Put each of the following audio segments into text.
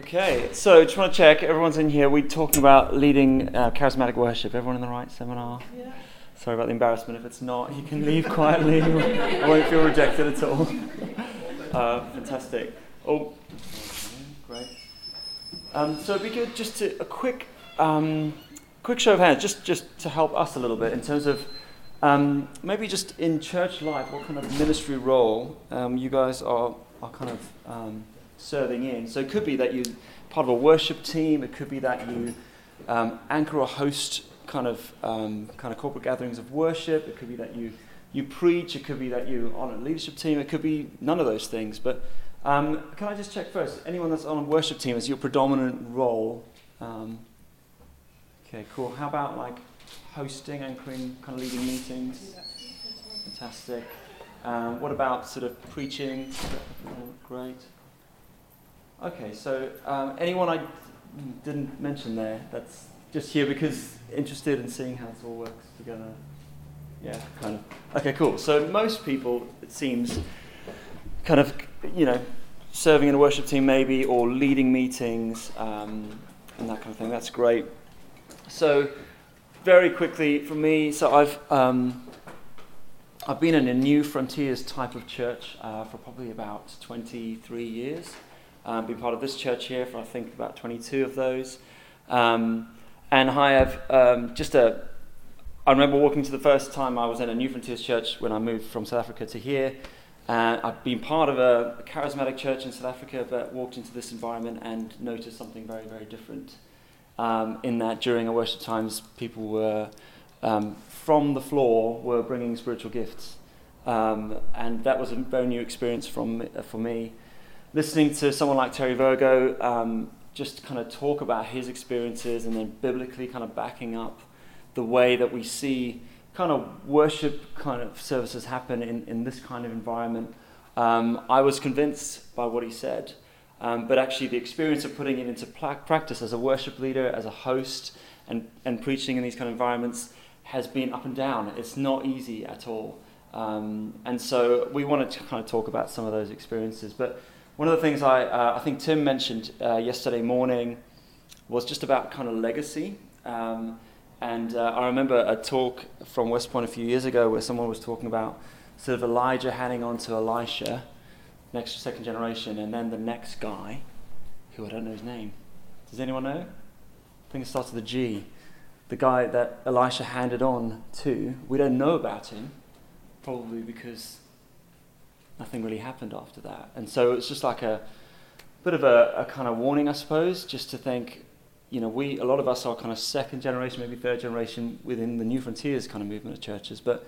Okay, so just want to check everyone's in here. We're talking about leading uh, charismatic worship. Everyone in the right seminar? Yeah. Sorry about the embarrassment. If it's not, you can leave quietly. I won't feel rejected at all. Uh, fantastic. Oh, great. Um, so it'd be good just to a quick, um, quick show of hands, just just to help us a little bit in terms of um, maybe just in church life, what kind of ministry role um, you guys are are kind of um, serving in. So it could be that you're part of a worship team. It could be that you um, anchor or host kind of um, kind of corporate gatherings of worship. It could be that you you preach. It could be that you're on a leadership team. It could be none of those things. But um, can I just check first? Anyone that's on a worship team is your predominant role? Um, okay, cool. How about like hosting, anchoring, kind of leading meetings? Fantastic. Um, what about sort of preaching? Great. Okay, so um, anyone I didn't mention there that's just here because interested in seeing how this all works together? Yeah, kind of. Okay, cool. So most people, it seems, kind of, you know, serving in a worship team maybe or leading meetings um, and that kind of thing. That's great. So very quickly for me, so I've um, I've been in a New Frontiers type of church uh, for probably about 23 years. Um, been part of this church here for I think about 22 of those. Um, and I have um, just a. I remember walking to the first time I was in a New Frontiers church when I moved from South Africa to here. Uh, I've been part of a, a charismatic church in South Africa, but walked into this environment and noticed something very, very different. Um, in that during our worship times, people were um, from the floor were bringing spiritual gifts, um, and that was a very new experience from uh, for me listening to someone like Terry Virgo um, just kind of talk about his experiences and then biblically kind of backing up the way that we see kind of worship kind of services happen in, in this kind of environment, um, I was convinced by what he said. Um, but actually, the experience of putting it into practice as a worship leader, as a host, and, and preaching in these kind of environments has been up and down. It's not easy at all. Um, and so we wanted to kind of talk about some of those experiences. But one of the things I, uh, I think Tim mentioned uh, yesterday morning was just about kind of legacy. Um, and uh, I remember a talk from West Point a few years ago where someone was talking about sort of Elijah handing on to Elisha, next second generation, and then the next guy, who I don't know his name. Does anyone know? I think it starts with a G. The guy that Elisha handed on to, we don't know about him, probably because nothing really happened after that. And so it's just like a bit of a, a, kind of warning, I suppose, just to think, you know, we, a lot of us are kind of second generation, maybe third generation within the New Frontiers kind of movement of churches, but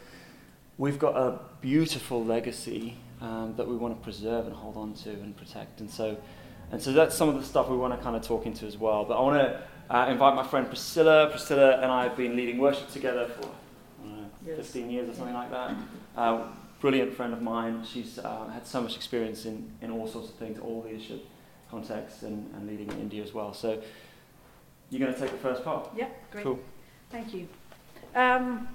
we've got a beautiful legacy um, that we want to preserve and hold on to and protect. And so, and so that's some of the stuff we want to kind of talk into as well. But I want to uh, invite my friend Priscilla. Priscilla and I have been leading worship together for know, yes. 15 years or something like that. Uh, brilliant friend of mine. She's uh, had so much experience in, in all sorts of things, all leadership contexts, and, and leading in India as well. So you're going to take the first part? Yeah, great. Cool. Thank you. Um,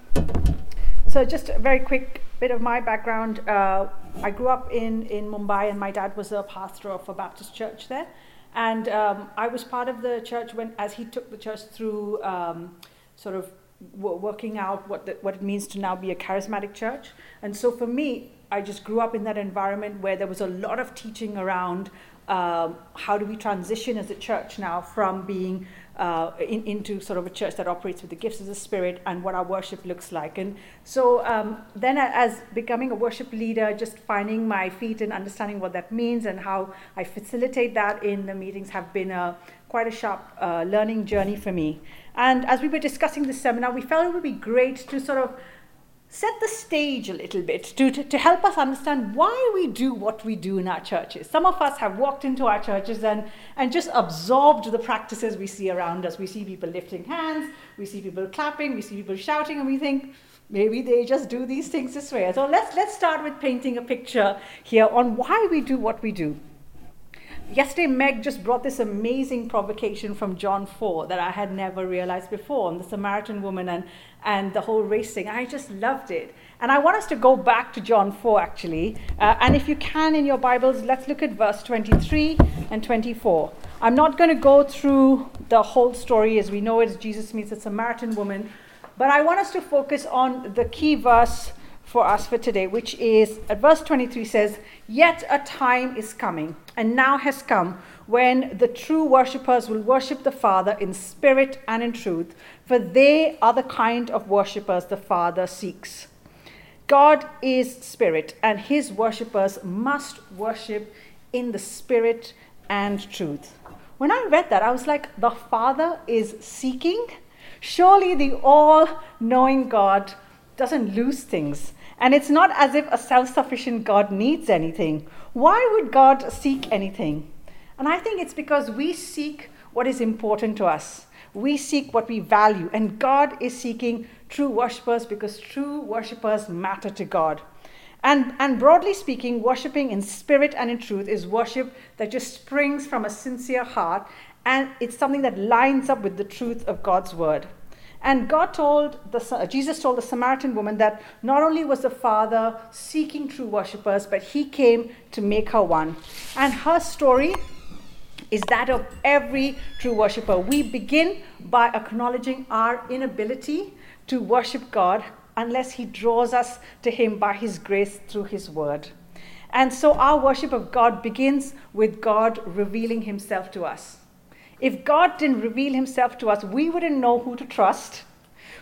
so just a very quick bit of my background. Uh, I grew up in, in Mumbai, and my dad was a pastor of a Baptist church there. And um, I was part of the church when, as he took the church through um, sort of working out what, the, what it means to now be a charismatic church. And so for me, I just grew up in that environment where there was a lot of teaching around um, how do we transition as a church now from being uh, in, into sort of a church that operates with the gifts of the Spirit and what our worship looks like. And so um, then, as becoming a worship leader, just finding my feet and understanding what that means and how I facilitate that in the meetings have been a quite a sharp uh, learning journey for me. And as we were discussing this seminar, we felt it would be great to sort of set the stage a little bit to, to, to, help us understand why we do what we do in our churches. Some of us have walked into our churches and, and just absorbed the practices we see around us. We see people lifting hands, we see people clapping, we see people shouting, and we think, maybe they just do these things this way. So let's, let's start with painting a picture here on why we do what we do yesterday meg just brought this amazing provocation from john 4 that i had never realized before on the samaritan woman and, and the whole racing i just loved it and i want us to go back to john 4 actually uh, and if you can in your bibles let's look at verse 23 and 24 I'm not going to go through the whole story as we know it. Jesus meets a Samaritan woman. But I want us to focus on the key verse for us for today, which is at verse 23 says, Yet a time is coming, and now has come, when the true worshippers will worship the Father in spirit and in truth, for they are the kind of worshippers the Father seeks. God is spirit, and his worshippers must worship in the spirit and truth. When I read that, I was like, the Father is seeking? Surely the all knowing God doesn't lose things. And it's not as if a self sufficient God needs anything. Why would God seek anything? And I think it's because we seek what is important to us. We seek what we value. And God is seeking true worshippers because true worshippers matter to God. And, and broadly speaking, worshiping in spirit and in truth is worship that just springs from a sincere heart, and it's something that lines up with the truth of God's word. And God told the, Jesus told the Samaritan woman that not only was the Father seeking true worshippers, but He came to make her one. And her story is that of every true worshiper. We begin by acknowledging our inability to worship God unless He draws us to Him by His grace through His word. And so our worship of God begins with God revealing Himself to us. If God didn't reveal Himself to us, we wouldn't know who to trust,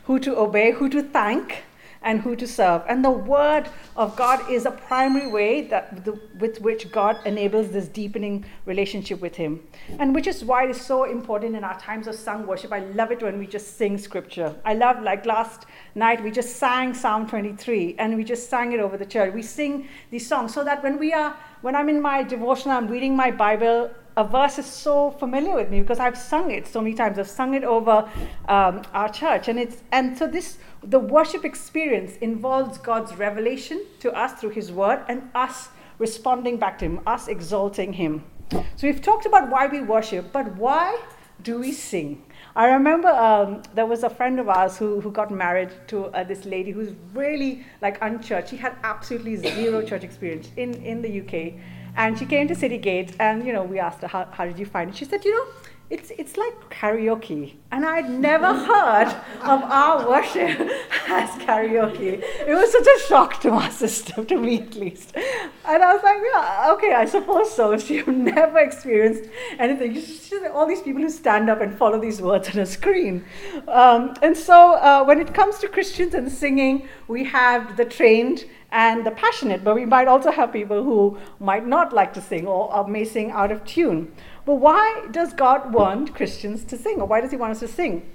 who to obey, who to thank, and who to serve. And the Word of God is a primary way that the, with which God enables this deepening relationship with Him. And which is why it is so important in our times of sung worship. I love it when we just sing Scripture. I love, like last night, we just sang Psalm 23 and we just sang it over the church. We sing these songs so that when we are, when I'm in my devotional, I'm reading my Bible, a verse is so familiar with me because I've sung it so many times. I've sung it over um, our church, and it's and so this the worship experience involves God's revelation to us through His Word and us responding back to Him, us exalting Him. So we've talked about why we worship, but why do we sing? I remember um, there was a friend of ours who, who got married to uh, this lady who's really like unchurched. She had absolutely zero church experience in, in the UK. And she came to City Gate, and you know, we asked her, how, how did you find it? She said, you know, it's, it's like karaoke. And I'd never heard of our worship as karaoke. It was such a shock to my system, to me at least. And I was like, yeah, okay, I suppose so. She'd never experienced anything. She's all these people who stand up and follow these words on a screen. Um, and so uh, when it comes to Christians and singing, we have the trained and the passionate, but we might also have people who might not like to sing or may sing out of tune. But why does God want Christians to sing, or why does He want us to sing?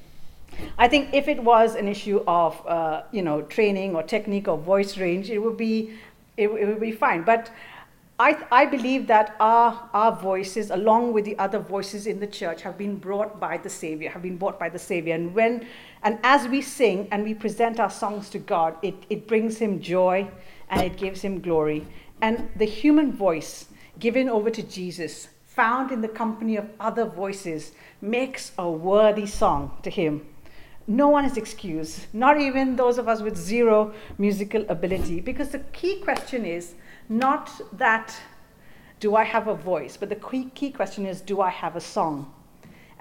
I think if it was an issue of uh, you know training or technique or voice range, it would be it, it would be fine. But I, I believe that our, our voices, along with the other voices in the church, have been brought by the Savior, have been brought by the Savior. And when and as we sing and we present our songs to God, it, it brings him joy and it gives him glory. And the human voice given over to Jesus found in the company of other voices, makes a worthy song to him. No one is excused, not even those of us with zero musical ability, because the key question is not that do I have a voice, but the key, key question is do I have a song?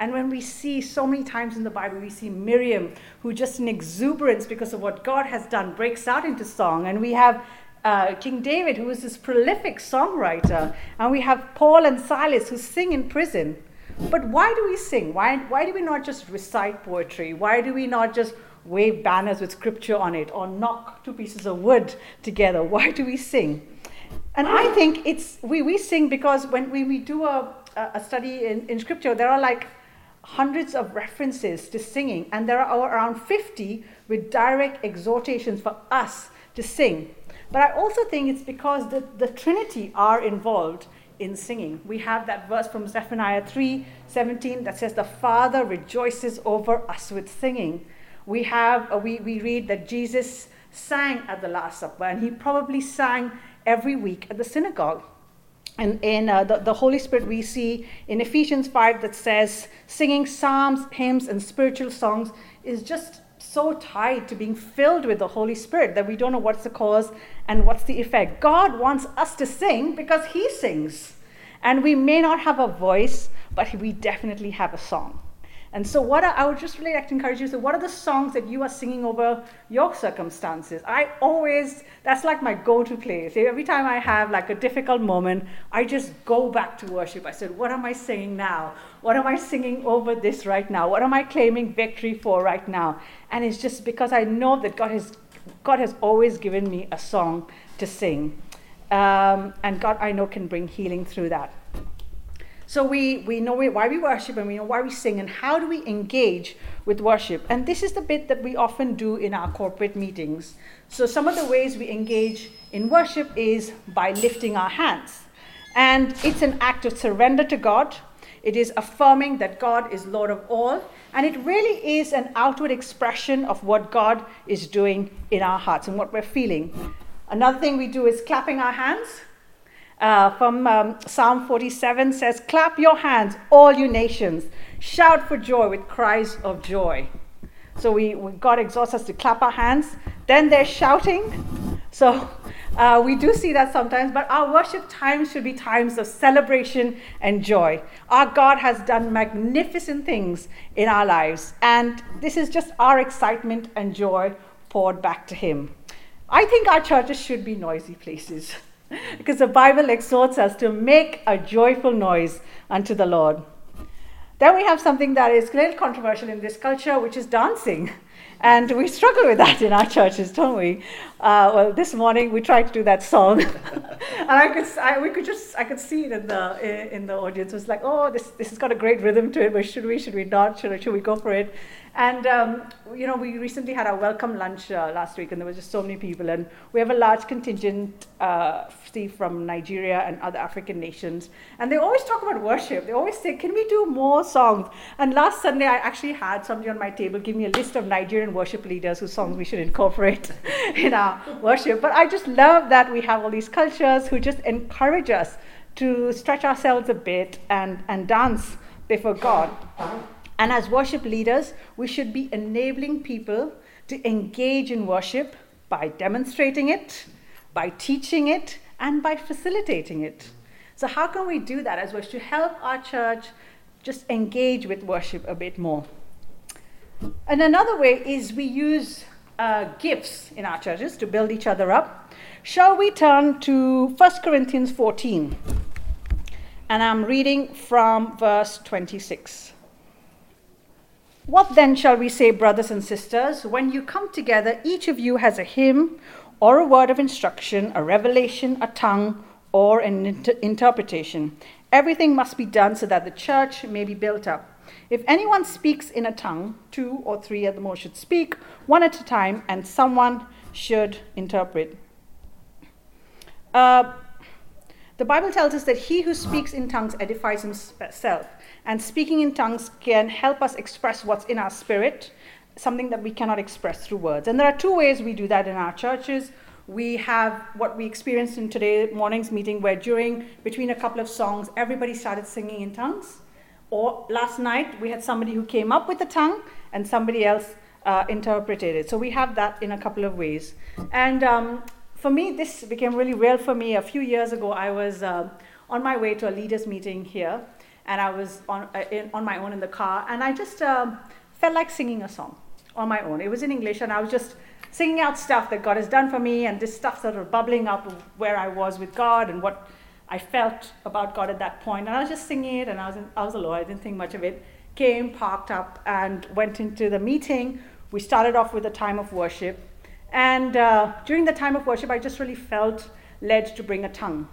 And when we see so many times in the Bible, we see Miriam, who just in exuberance because of what God has done, breaks out into song. And we have uh, King David, who is this prolific songwriter, and we have Paul and Silas who sing in prison. But why do we sing? Why, why do we not just recite poetry? Why do we not just wave banners with scripture on it or knock two pieces of wood together? Why do we sing? And I think it's we, we sing because when, when we do a, a study in, in scripture, there are like hundreds of references to singing, and there are around 50 with direct exhortations for us to sing. But I also think it's because the, the Trinity are involved in singing. We have that verse from Zephaniah 3 17 that says, The Father rejoices over us with singing. We have, uh, we, we read that Jesus sang at the Last Supper, and he probably sang every week at the synagogue. And in uh, the, the Holy Spirit, we see in Ephesians 5 that says, singing psalms, hymns, and spiritual songs is just so tied to being filled with the Holy Spirit that we don't know what's the cause and what's the effect. God wants us to sing because He sings. And we may not have a voice, but we definitely have a song. And so, what are, I would just really like to encourage you. So, what are the songs that you are singing over your circumstances? I always, that's like my go to place. Every time I have like a difficult moment, I just go back to worship. I said, What am I singing now? What am I singing over this right now? What am I claiming victory for right now? And it's just because I know that God has, God has always given me a song to sing. Um, and God, I know, can bring healing through that. So we, we know why we worship and we know why we sing and how do we engage with worship. And this is the bit that we often do in our corporate meetings. So some of the ways we engage in worship is by lifting our hands. And it's an act of surrender to God. It is affirming that God is Lord of all. And it really is an outward expression of what God is doing in our hearts and what we're feeling. Another thing we do is clapping our hands uh, from um, Psalm 47 says, Clap your hands, all you nations. Shout for joy with cries of joy. So we, we God exhorts us to clap our hands. Then they're shouting. So uh, we do see that sometimes, but our worship times should be times of celebration and joy. Our God has done magnificent things in our lives, and this is just our excitement and joy poured back to Him. I think our churches should be noisy places. because the Bible exhorts us to make a joyful noise unto the Lord. Then we have something that is a little controversial in this culture, which is dancing. And we struggle with that in our churches, don't we? Uh, well, this morning we tried to do that song, and I could, I, we could just, I could see it in the in the audience. It was like, oh, this this has got a great rhythm to it. But should we, should we not? Should, should we go for it? And um, you know, we recently had our welcome lunch uh, last week, and there was just so many people. And we have a large contingent, uh, from Nigeria and other African nations. And they always talk about worship. They always say, "Can we do more songs?" And last Sunday, I actually had somebody on my table give me a list of Nigerian worship leaders whose songs we should incorporate in our worship. But I just love that we have all these cultures who just encourage us to stretch ourselves a bit and and dance before God. And as worship leaders, we should be enabling people to engage in worship by demonstrating it, by teaching it, and by facilitating it. So, how can we do that as well to help our church just engage with worship a bit more? And another way is we use uh, gifts in our churches to build each other up. Shall we turn to 1 Corinthians 14? And I'm reading from verse 26. What then shall we say, brothers and sisters? When you come together, each of you has a hymn or a word of instruction, a revelation, a tongue, or an inter- interpretation. Everything must be done so that the church may be built up. If anyone speaks in a tongue, two or three at the most should speak, one at a time, and someone should interpret. Uh, the Bible tells us that he who speaks in tongues edifies himself. And speaking in tongues can help us express what's in our spirit, something that we cannot express through words. And there are two ways we do that in our churches. We have what we experienced in today morning's meeting, where during between a couple of songs, everybody started singing in tongues. Or last night, we had somebody who came up with the tongue and somebody else uh, interpreted it. So we have that in a couple of ways. And um, for me, this became really real for me. A few years ago, I was uh, on my way to a leaders' meeting here and I was on, uh, in, on my own in the car, and I just um, felt like singing a song on my own. It was in English, and I was just singing out stuff that God has done for me, and this stuff sort of bubbling up where I was with God and what I felt about God at that. And I was just singing it, and I was, in, I was alone. I didn't think much of it. Came, parked up, and went into the meeting. We started off with a time of worship. And uh, during the time of worship, I just really felt led to bring a tongue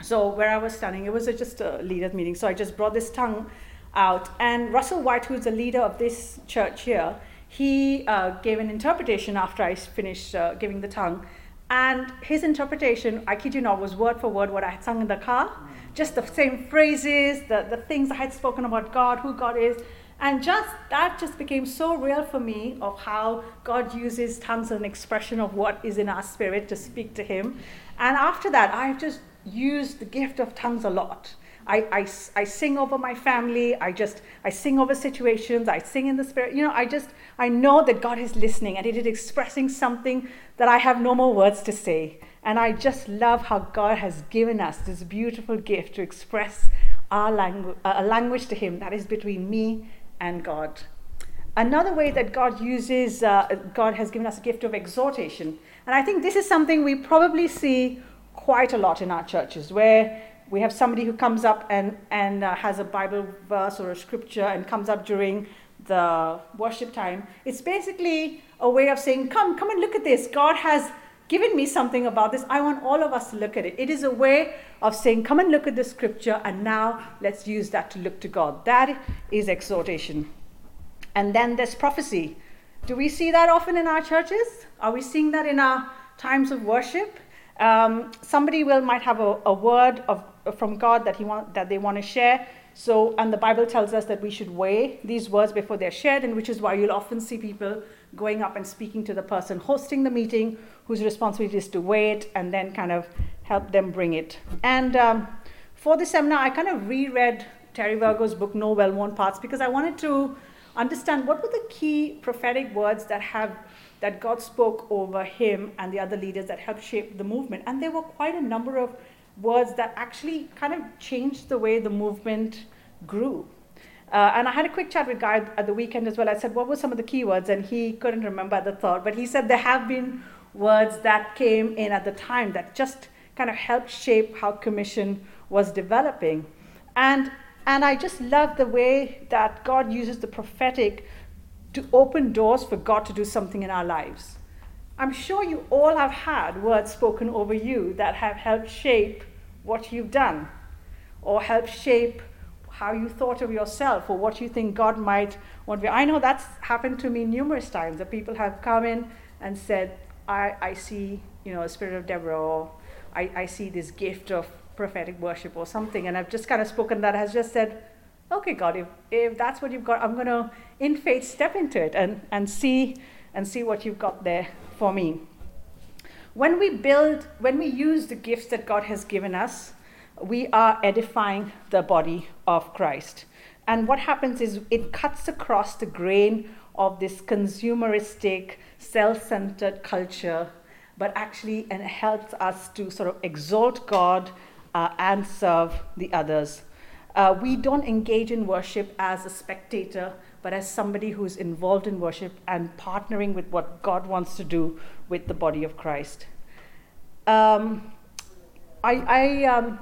so where I was standing, it was a, just a leaders meeting. So I just brought this tongue out, and Russell White, who's the leader of this church here, he uh, gave an interpretation after I finished uh, giving the tongue. And his interpretation, I kid you not, was word for word what I had sung in the car. Just the same phrases, the, the things I had spoken about God, who God is. And just that just became so real for me of how God uses tongues as an expression of what is in our spirit to speak to Him. And after that, I've just used the gift of tongues a lot. I, I, I sing over my family. I just, I sing over situations. I sing in the spirit. You know, I just, I know that God is listening and it is expressing something that I have no more words to say. And I just love how God has given us this beautiful gift to express our langu- uh, a language to Him that is between me and God. Another way that God uses, uh, God has given us a gift of exhortation. And I think this is something we probably see quite a lot in our churches, where we have somebody who comes up and, and uh, has a Bible verse or a scripture and comes up during the worship time. It's basically a way of saying, Come, come and look at this. God has given me something about this. I want all of us to look at it. It is a way of saying, Come and look at the scripture, and now let's use that to look to God. That is exhortation. And then there's prophecy. Do we see that often in our churches? Are we seeing that in our times of worship? Um, somebody will might have a, a word of, from God that he want, that they want to share. So, and the Bible tells us that we should weigh these words before they're shared, and which is why you'll often see people going up and speaking to the person hosting the meeting, whose responsibility is to wait and then kind of help them bring it. And um, for the seminar, I kind of reread Terry Virgo's book, No Well Worn Paths, because I wanted to understand what were the key prophetic words that have that God spoke over him and the other leaders that helped shape the movement. And there were quite a number of words that actually kind of changed the way the movement grew. Uh, and I had a quick chat with Guy at the weekend as well. I said, What were some of the key words? And he couldn't remember the thought, but he said there have been words that came in at the time that just kind of helped shape how commission was developing. And and I just love the way that God uses the prophetic to open doors for God to do something in our lives. I'm sure you all have had words spoken over you that have helped shape what you've done or helped shape how you thought of yourself or what you think God might want. I know that's happened to me numerous times that people have come in and said, I, I see, you know, a spirit of Deborah or I, I see this gift of prophetic worship or something. And I've just kind of spoken that has just said, okay, God, if, if that's what you've got, I'm going to, in faith, step into it and, and see and see what you've got there for me. When we build, when we use the gifts that God has given us, we are edifying the body of Christ. And what happens is it cuts across the grain of this consumeristic, self centered culture, but actually and helps us to sort of exalt God uh, and serve the others. Uh, we don't engage in worship as a spectator, but as somebody who's involved in worship and partnering with what God wants to do with the body of Christ. Um, I, I um,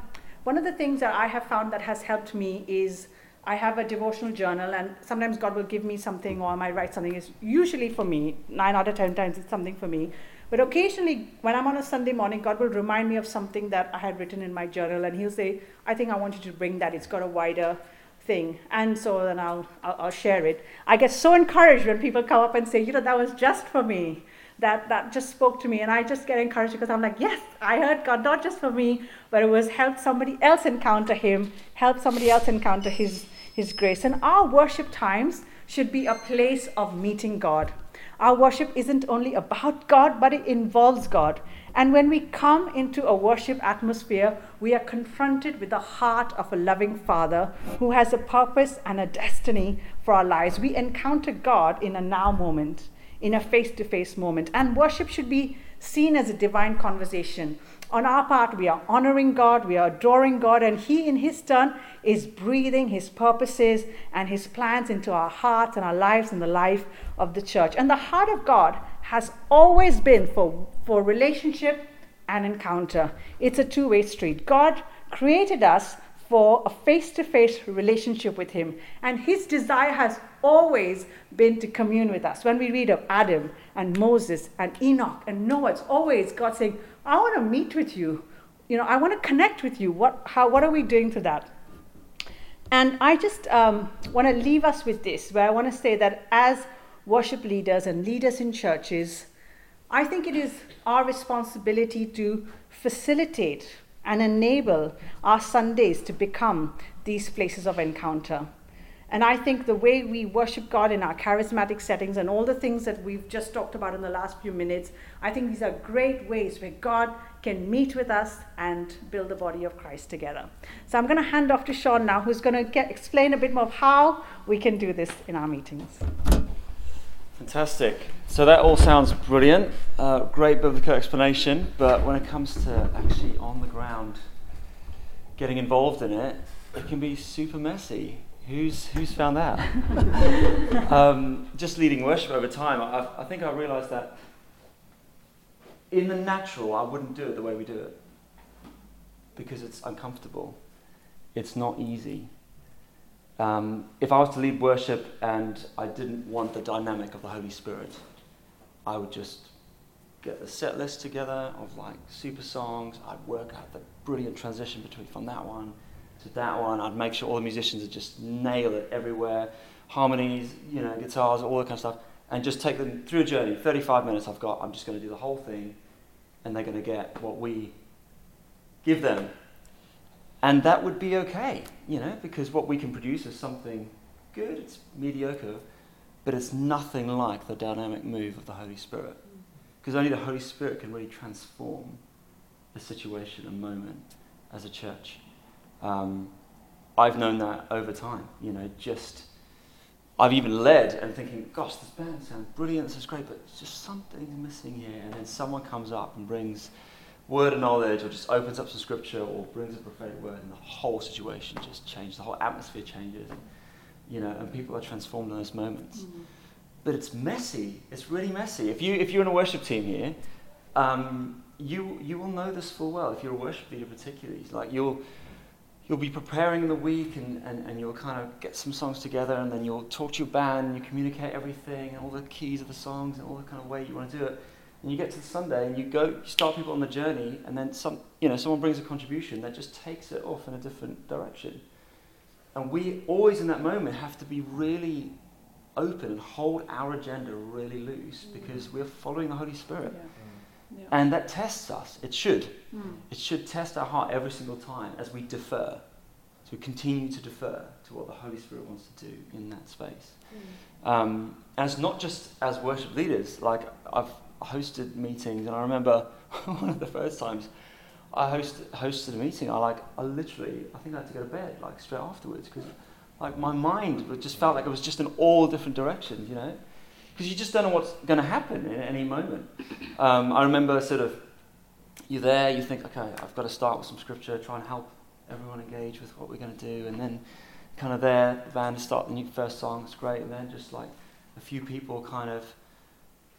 one of the things that I have found that has helped me is I have a devotional journal, and sometimes God will give me something or I might write something. It's usually for me, nine out of ten times it's something for me. But occasionally, when I'm on a Sunday morning, God will remind me of something that I had written in my journal, and He'll say, I think I want you to bring that. It's got a wider thing. And so then I'll, I'll, I'll share it. I get so encouraged when people come up and say, you know, that was just for me. That, that just spoke to me. And I just get encouraged because I'm like, yes, I heard God, not just for me, but it was help somebody else encounter Him, help somebody else encounter His, his grace. And our worship times should be a place of meeting God. Our worship isn't only about God, but it involves God. And when we come into a worship atmosphere, we are confronted with the heart of a loving Father who has a purpose and a destiny for our lives. We encounter God in a now moment, in a face to face moment. And worship should be seen as a divine conversation on our part, we are honoring God, we are adoring God, and He, in His turn, is breathing His purposes and His plans into our hearts and our lives and the life of the church. And the heart of God has always been for, for relationship and encounter. It's a two way street. God created us for a face to face relationship with Him, and His desire has always been to commune with us. When we read of Adam and Moses and Enoch and Noah, it's always God saying, I want to meet with you. You know, I want to connect with you. What, how, what are we doing to that? And I just um, want to leave us with this, where I want to say that as worship leaders and leaders in churches, I think it is our responsibility to facilitate and enable our Sundays to become these places of encounter. And I think the way we worship God in our charismatic settings and all the things that we've just talked about in the last few minutes, I think these are great ways where God can meet with us and build the body of Christ together. So I'm going to hand off to Sean now, who's going to get, explain a bit more of how we can do this in our meetings. Fantastic. So that all sounds brilliant. Uh, great biblical explanation, but when it comes to actually on the ground getting involved in it, it can be super messy. Who's, who's found that? um, just leading worship over time, I, I think I realized that in the natural, I wouldn't do it the way we do it because it's uncomfortable. It's not easy. Um, if I was to lead worship and I didn't want the dynamic of the Holy Spirit, I would just get the set list together of like super songs. I'd work out the brilliant transition between from that one to that one. I'd make sure all the musicians would just nail it everywhere, harmonies, you know, guitars, all that kind of stuff, and just take them through a journey. 35 minutes I've got. I'm just going to do the whole thing, and they're going to get what we give them. And that would be okay, you know, because what we can produce is something good, it's mediocre, but it's nothing like the dynamic move of the Holy Spirit. Because only the Holy Spirit can really transform a situation, a moment, as a church. Um, I've known that over time, you know, just. I've even led and thinking, gosh, this band sounds brilliant, this is great, but just something's missing here. And then someone comes up and brings word of knowledge or just opens up some scripture or brings a prophetic word and the whole situation just changes, the whole atmosphere changes, you know, and people are transformed in those moments. Mm-hmm. But it's messy. It's really messy. If you if you're in a worship team here, um, you you will know this full well. If you're a worship leader, particularly, like you'll you'll be preparing in the week and, and, and you'll kind of get some songs together and then you'll talk to your band and you communicate everything and all the keys of the songs and all the kind of way you want to do it and you get to the Sunday and you go, you start people on the journey, and then some, you know, someone brings a contribution that just takes it off in a different direction. And we always in that moment have to be really open and hold our agenda really loose mm. because we're following the Holy Spirit. Yeah. Yeah. And that tests us. It should. Mm. It should test our heart every single time as we defer. So we continue to defer to what the Holy Spirit wants to do in that space. Mm. Um, as not just as worship leaders, like I've hosted meetings, and I remember one of the first times I host, hosted a meeting. I like, I literally, I think I had to go to bed like straight afterwards because, like, my mind just felt like it was just in all different directions, you know, because you just don't know what's going to happen in any moment. Um, I remember sort of, you're there, you think, okay, I've got to start with some scripture, try and help everyone engage with what we're going to do, and then kind of there, the band start the new first song, it's great, and then just like a few people kind of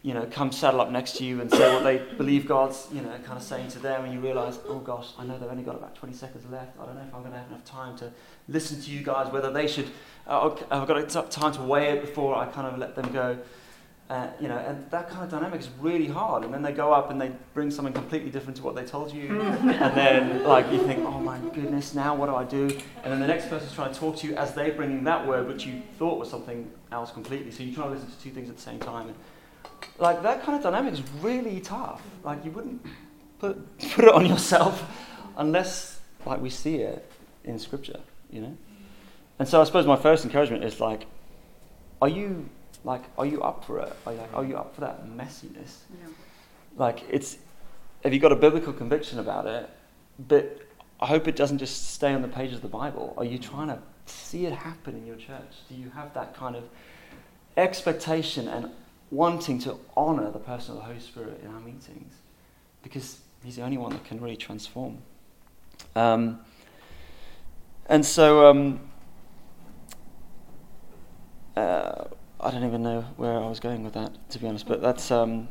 you know, come saddle up next to you and say what they believe God's, you know, kind of saying to them, and you realise, oh gosh, I know they've only got about 20 seconds left. I don't know if I'm going to have enough time to listen to you guys, whether they should, uh, I've got enough time to weigh it before I kind of let them go. Uh, you know, and that kind of dynamic is really hard. And then they go up and they bring something completely different to what they told you. and then, like, you think, oh my goodness, now what do I do? And then the next person's trying to talk to you as they're bringing that word, which you thought was something else completely. So you're trying to listen to two things at the same time. And, like that kind of dynamic is really tough. Like you wouldn't put put it on yourself unless like we see it in scripture, you know. And so I suppose my first encouragement is like, are you like are you up for it? Are you, like, are you up for that messiness? Like it's have you got a biblical conviction about it? But I hope it doesn't just stay on the pages of the Bible. Are you trying to see it happen in your church? Do you have that kind of expectation and wanting to honor the person of the Holy Spirit in our meetings because he's the only one that can really transform. Um, and so um, uh, I don't even know where I was going with that, to be honest. But that's um,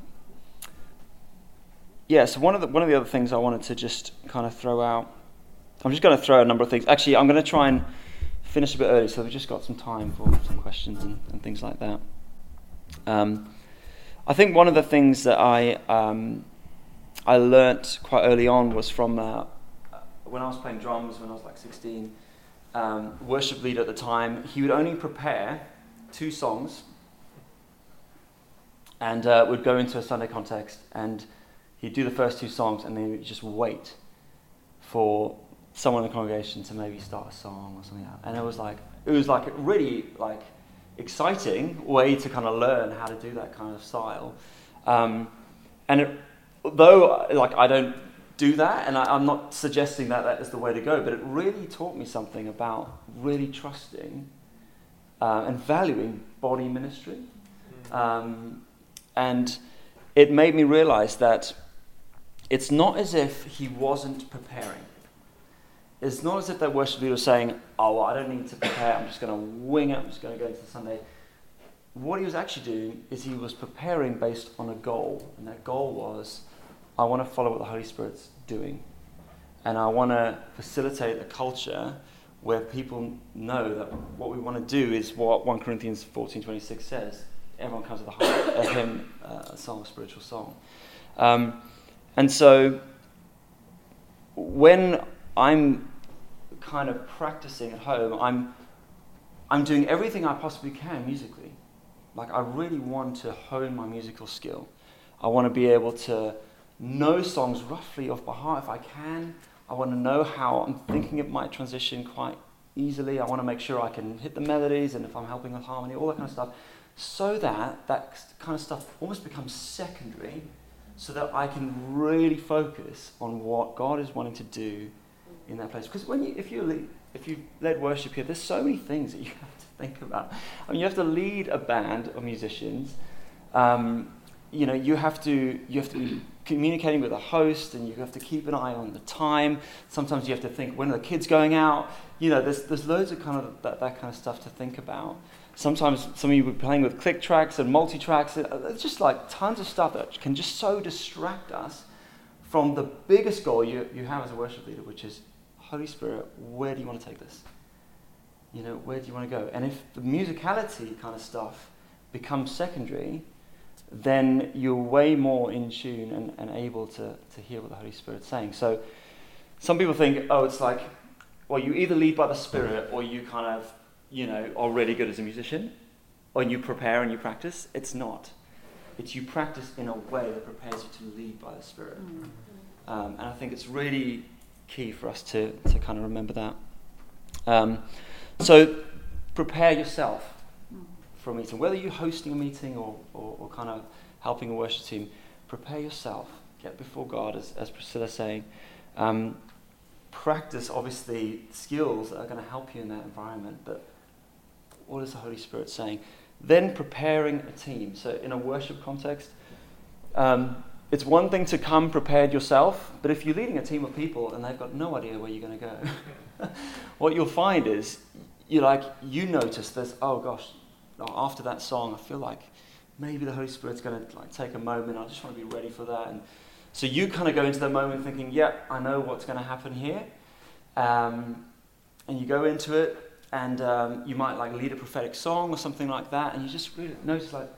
yeah. So one of the one of the other things I wanted to just kind of throw out. I'm just going to throw a number of things. Actually, I'm going to try and finish a bit early, so we've just got some time for some questions and, and things like that. Um, I think one of the things that I um, I learnt quite early on was from uh, when I was playing drums when I was like 16. Um, worship leader at the time, he would only prepare two songs and uh, would go into a Sunday context and he'd do the first two songs and then just wait for someone in the congregation to maybe start a song or something like that. And it was like it was like really like exciting way to kind of learn how to do that kind of style. Um, and it, though like I don't do that, and I, am not suggesting that that is the way to go, but it really taught me something about really trusting uh, and valuing body ministry. Mm. Um, and it made me realize that it's not as if he wasn't preparing. It's not as if that worship leader was saying, oh, I don't need to prepare, I'm just going to wing it, I'm just going to go into Sunday. What he was actually doing is he was preparing based on a goal, and that goal was, I want to follow what the Holy Spirit's doing. And I want to facilitate a culture where people know that what we want to do is what 1 Corinthians 14:26 says. Everyone comes with a, heart, a hymn, uh, a song, a spiritual song. Um, and so when I'm kind of practicing at home, I'm, I'm doing everything I possibly can musically. Like, I really want to hone my musical skill. I want to be able to know songs roughly off by heart if I can. I want to know how I'm thinking it might transition quite easily. I want to make sure I can hit the melodies and if I'm helping with harmony, all that kind of stuff, so that that kind of stuff almost becomes secondary, so that I can really focus on what God is wanting to do in that place. Because when you, if you lead, if you led worship here, there's so many things that you have to think about. I mean, you have to lead a band of musicians. Um, you know, you have to you have to be communicating with the host and you have to keep an eye on the time. Sometimes you have to think, when are the kids going out? You know, there's, there's loads of kind of that, that kind of stuff to think about. Sometimes some of you were playing with click tracks and multi tracks. It's just like tons of stuff that can just so distract us from the biggest goal you, you have as a worship leader, which is Holy Spirit, where do you want to take this? You know, where do you want to go? And if the musicality kind of stuff becomes secondary, then you're way more in tune and, and able to, to hear what the Holy Spirit's saying. So some people think, oh, it's like, well, you either lead by the Spirit or you kind of, you know, are really good as a musician, or you prepare and you practice. It's not. It's you practice in a way that prepares you to lead by the Spirit. Mm. Um, and I think it's really key for us to, to kind of remember that. Um, so prepare yourself for a meeting, whether you're hosting a meeting or, or, or, kind of helping a worship team, prepare yourself. Get before God, as, as Priscilla's saying. Um, practice, obviously, skills that are going to help you in that environment, but what is the Holy Spirit saying? Then preparing a team. So, in a worship context, um, it's one thing to come prepared yourself, but if you're leading a team of people and they've got no idea where you're going to go, what you'll find is you like you notice this. Oh gosh, after that song, I feel like maybe the Holy Spirit's going to like take a moment. I just want to be ready for that. And so you kind of go into that moment thinking, "Yeah, I know what's going to happen here," um, and you go into it, and um, you might like lead a prophetic song or something like that, and you just really notice like,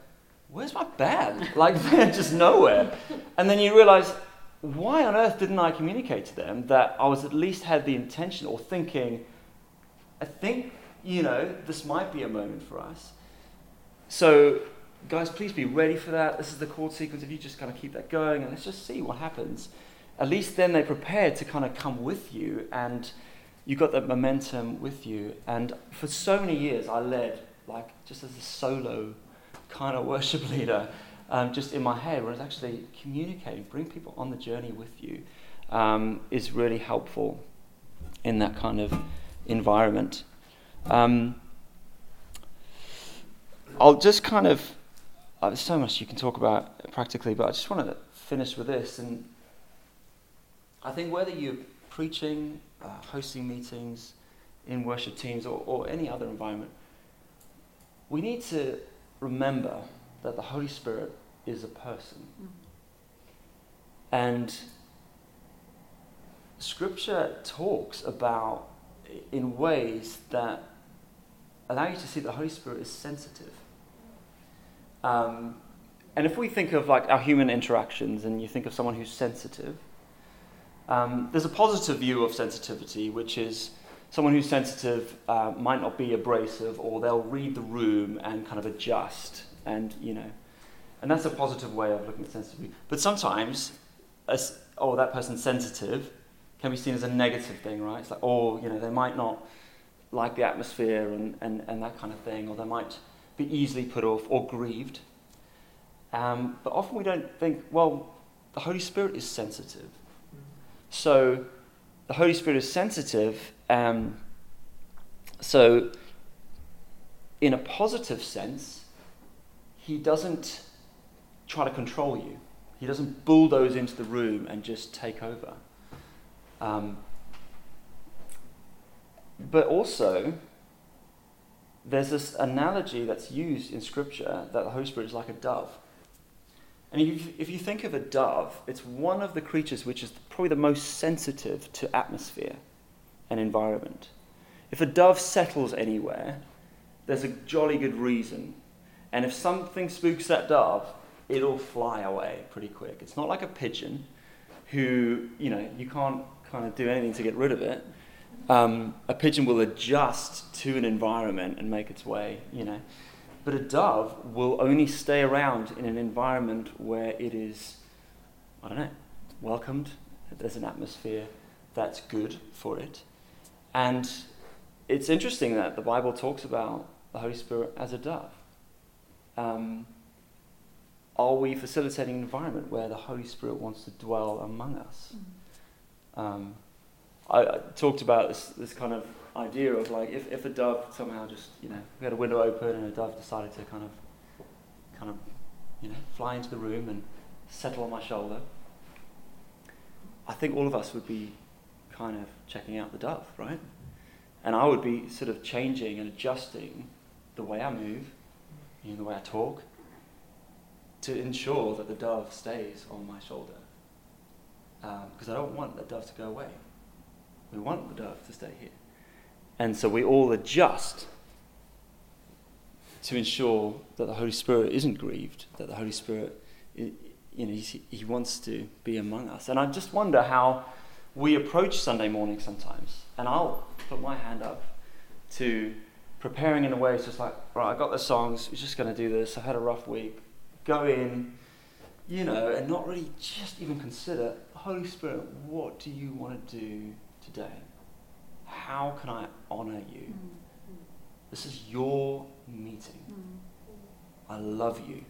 "Where's my band?" like they're just nowhere, and then you realize. Why on earth didn't I communicate to them that I was at least had the intention or thinking, I think, you know, this might be a moment for us. So, guys, please be ready for that. This is the chord sequence. If you just kind of keep that going and let's just see what happens. At least then they're prepared to kind of come with you and you've got that momentum with you. And for so many years, I led like just as a solo kind of worship leader, um, just in my head, whereas actually communicating, bring people on the journey with you, um, is really helpful in that kind of environment. Um, I'll just kind of, uh, there's so much you can talk about practically, but I just want to finish with this. And I think whether you're preaching, uh, hosting meetings, in worship teams, or, or any other environment, we need to remember that the Holy Spirit is a person. Mm-hmm. And Scripture talks about in ways that allow you to see the Holy Spirit is sensitive. Um, and if we think of like our human interactions and you think of someone who's sensitive, um, there's a positive view of sensitivity, which is someone who's sensitive uh, might not be abrasive or they'll read the room and kind of adjust and, you know, and that's a positive way of looking at sensitivity. But sometimes, as, oh, that person's sensitive can be seen as a negative thing, right? It's like, oh, you know, they might not like the atmosphere and, and, and that kind of thing, or they might be easily put off or grieved. Um, but often we don't think, well, the Holy Spirit is sensitive. So the Holy Spirit is sensitive. Um, so, in a positive sense, He doesn't try to control you, He doesn't bulldoze into the room and just take over. Um, but also, there's this analogy that's used in Scripture that the Holy Spirit is like a dove. And if you, if you think of a dove, it's one of the creatures which is probably the most sensitive to atmosphere and environment. If a dove settles anywhere, there's a jolly good reason. And if something spooks that dove, it'll fly away pretty quick. It's not like a pigeon who, you know, you can't kind of do anything to get rid of it. Um, a pigeon will adjust to an environment and make its way, you know. But a dove will only stay around in an environment where it is, I don't know, welcomed. There's an atmosphere that's good for it. And it's interesting that the Bible talks about the Holy Spirit as a dove. Um, are we facilitating an environment where the Holy Spirit wants to dwell among us? Um, I, I, talked about this, this kind of idea of like if, if a dove somehow just you know we had a window open and a dove decided to kind of kind of you know fly into the room and settle on my shoulder. I think all of us would be kind of checking out the dove, right? And I would be sort of changing and adjusting the way I move, you know, the way I talk, to ensure that the dove stays on my shoulder. Because um, I don't want the dove to go away. We want the dove to stay here. And so we all adjust to ensure that the Holy Spirit isn't grieved, that the Holy Spirit, you know, he, wants to be among us. And I just wonder how we approach Sunday morning sometimes. And I'll put my hand up to preparing in a way it's just like, right, I got the songs, we're just going to do this, I've had a rough week. Go in, you know, and not really just even consider, Holy Spirit, what do you want to do today? How can I honor you? Mm-hmm. This is your meeting. Mm-hmm. I love you.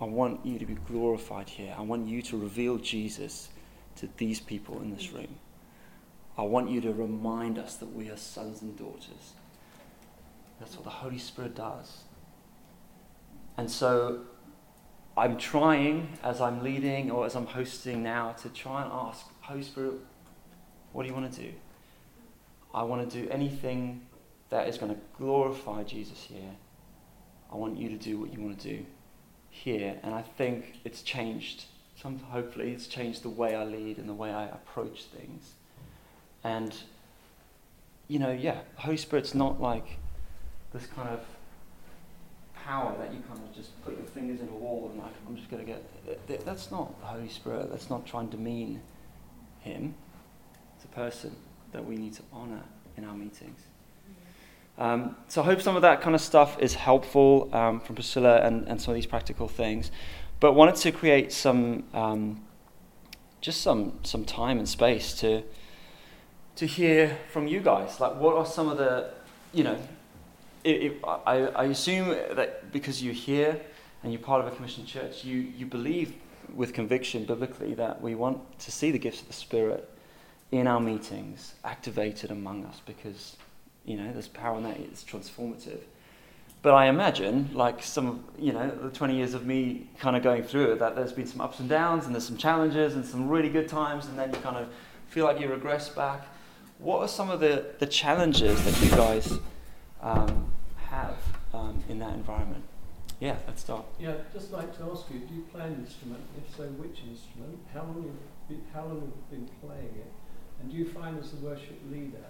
I want you to be glorified here. I want you to reveal Jesus to these people in this room. I want you to remind us that we are sons and daughters. That's what the Holy Spirit does. And so I'm trying, as I'm leading or as I'm hosting now, to try and ask, Holy Spirit, what do you want to do? I want to do anything that is going to glorify Jesus here. I want you to do what you want to do here. And I think it's changed. Some, hopefully, it's changed the way I lead and the way I approach things. And, you know, yeah, the Holy Spirit's not like this kind of power that you kind of just put your fingers in a wall and like, I'm just going to get. That's not the Holy Spirit. That's not trying to demean Him. Person that we need to honor in our meetings. Um, so I hope some of that kind of stuff is helpful um, from Priscilla and, and some of these practical things. But wanted to create some, um, just some, some time and space to, to hear from you guys. Like, what are some of the, you know, it, it, I, I assume that because you're here and you're part of a commissioned church, you, you believe with conviction biblically that we want to see the gifts of the Spirit in our meetings activated among us because, you know, there's power in that, it's transformative. But I imagine, like some, you know, the 20 years of me kind of going through it, that there's been some ups and downs and there's some challenges and some really good times, and then you kind of feel like you regress back. What are some of the, the challenges that you guys um, have um, in that environment? Yeah, let's start. Yeah, just like to ask you, do you play an instrument? If so, which instrument? How long have you, how long have you been playing it? And do you find as the worship leader,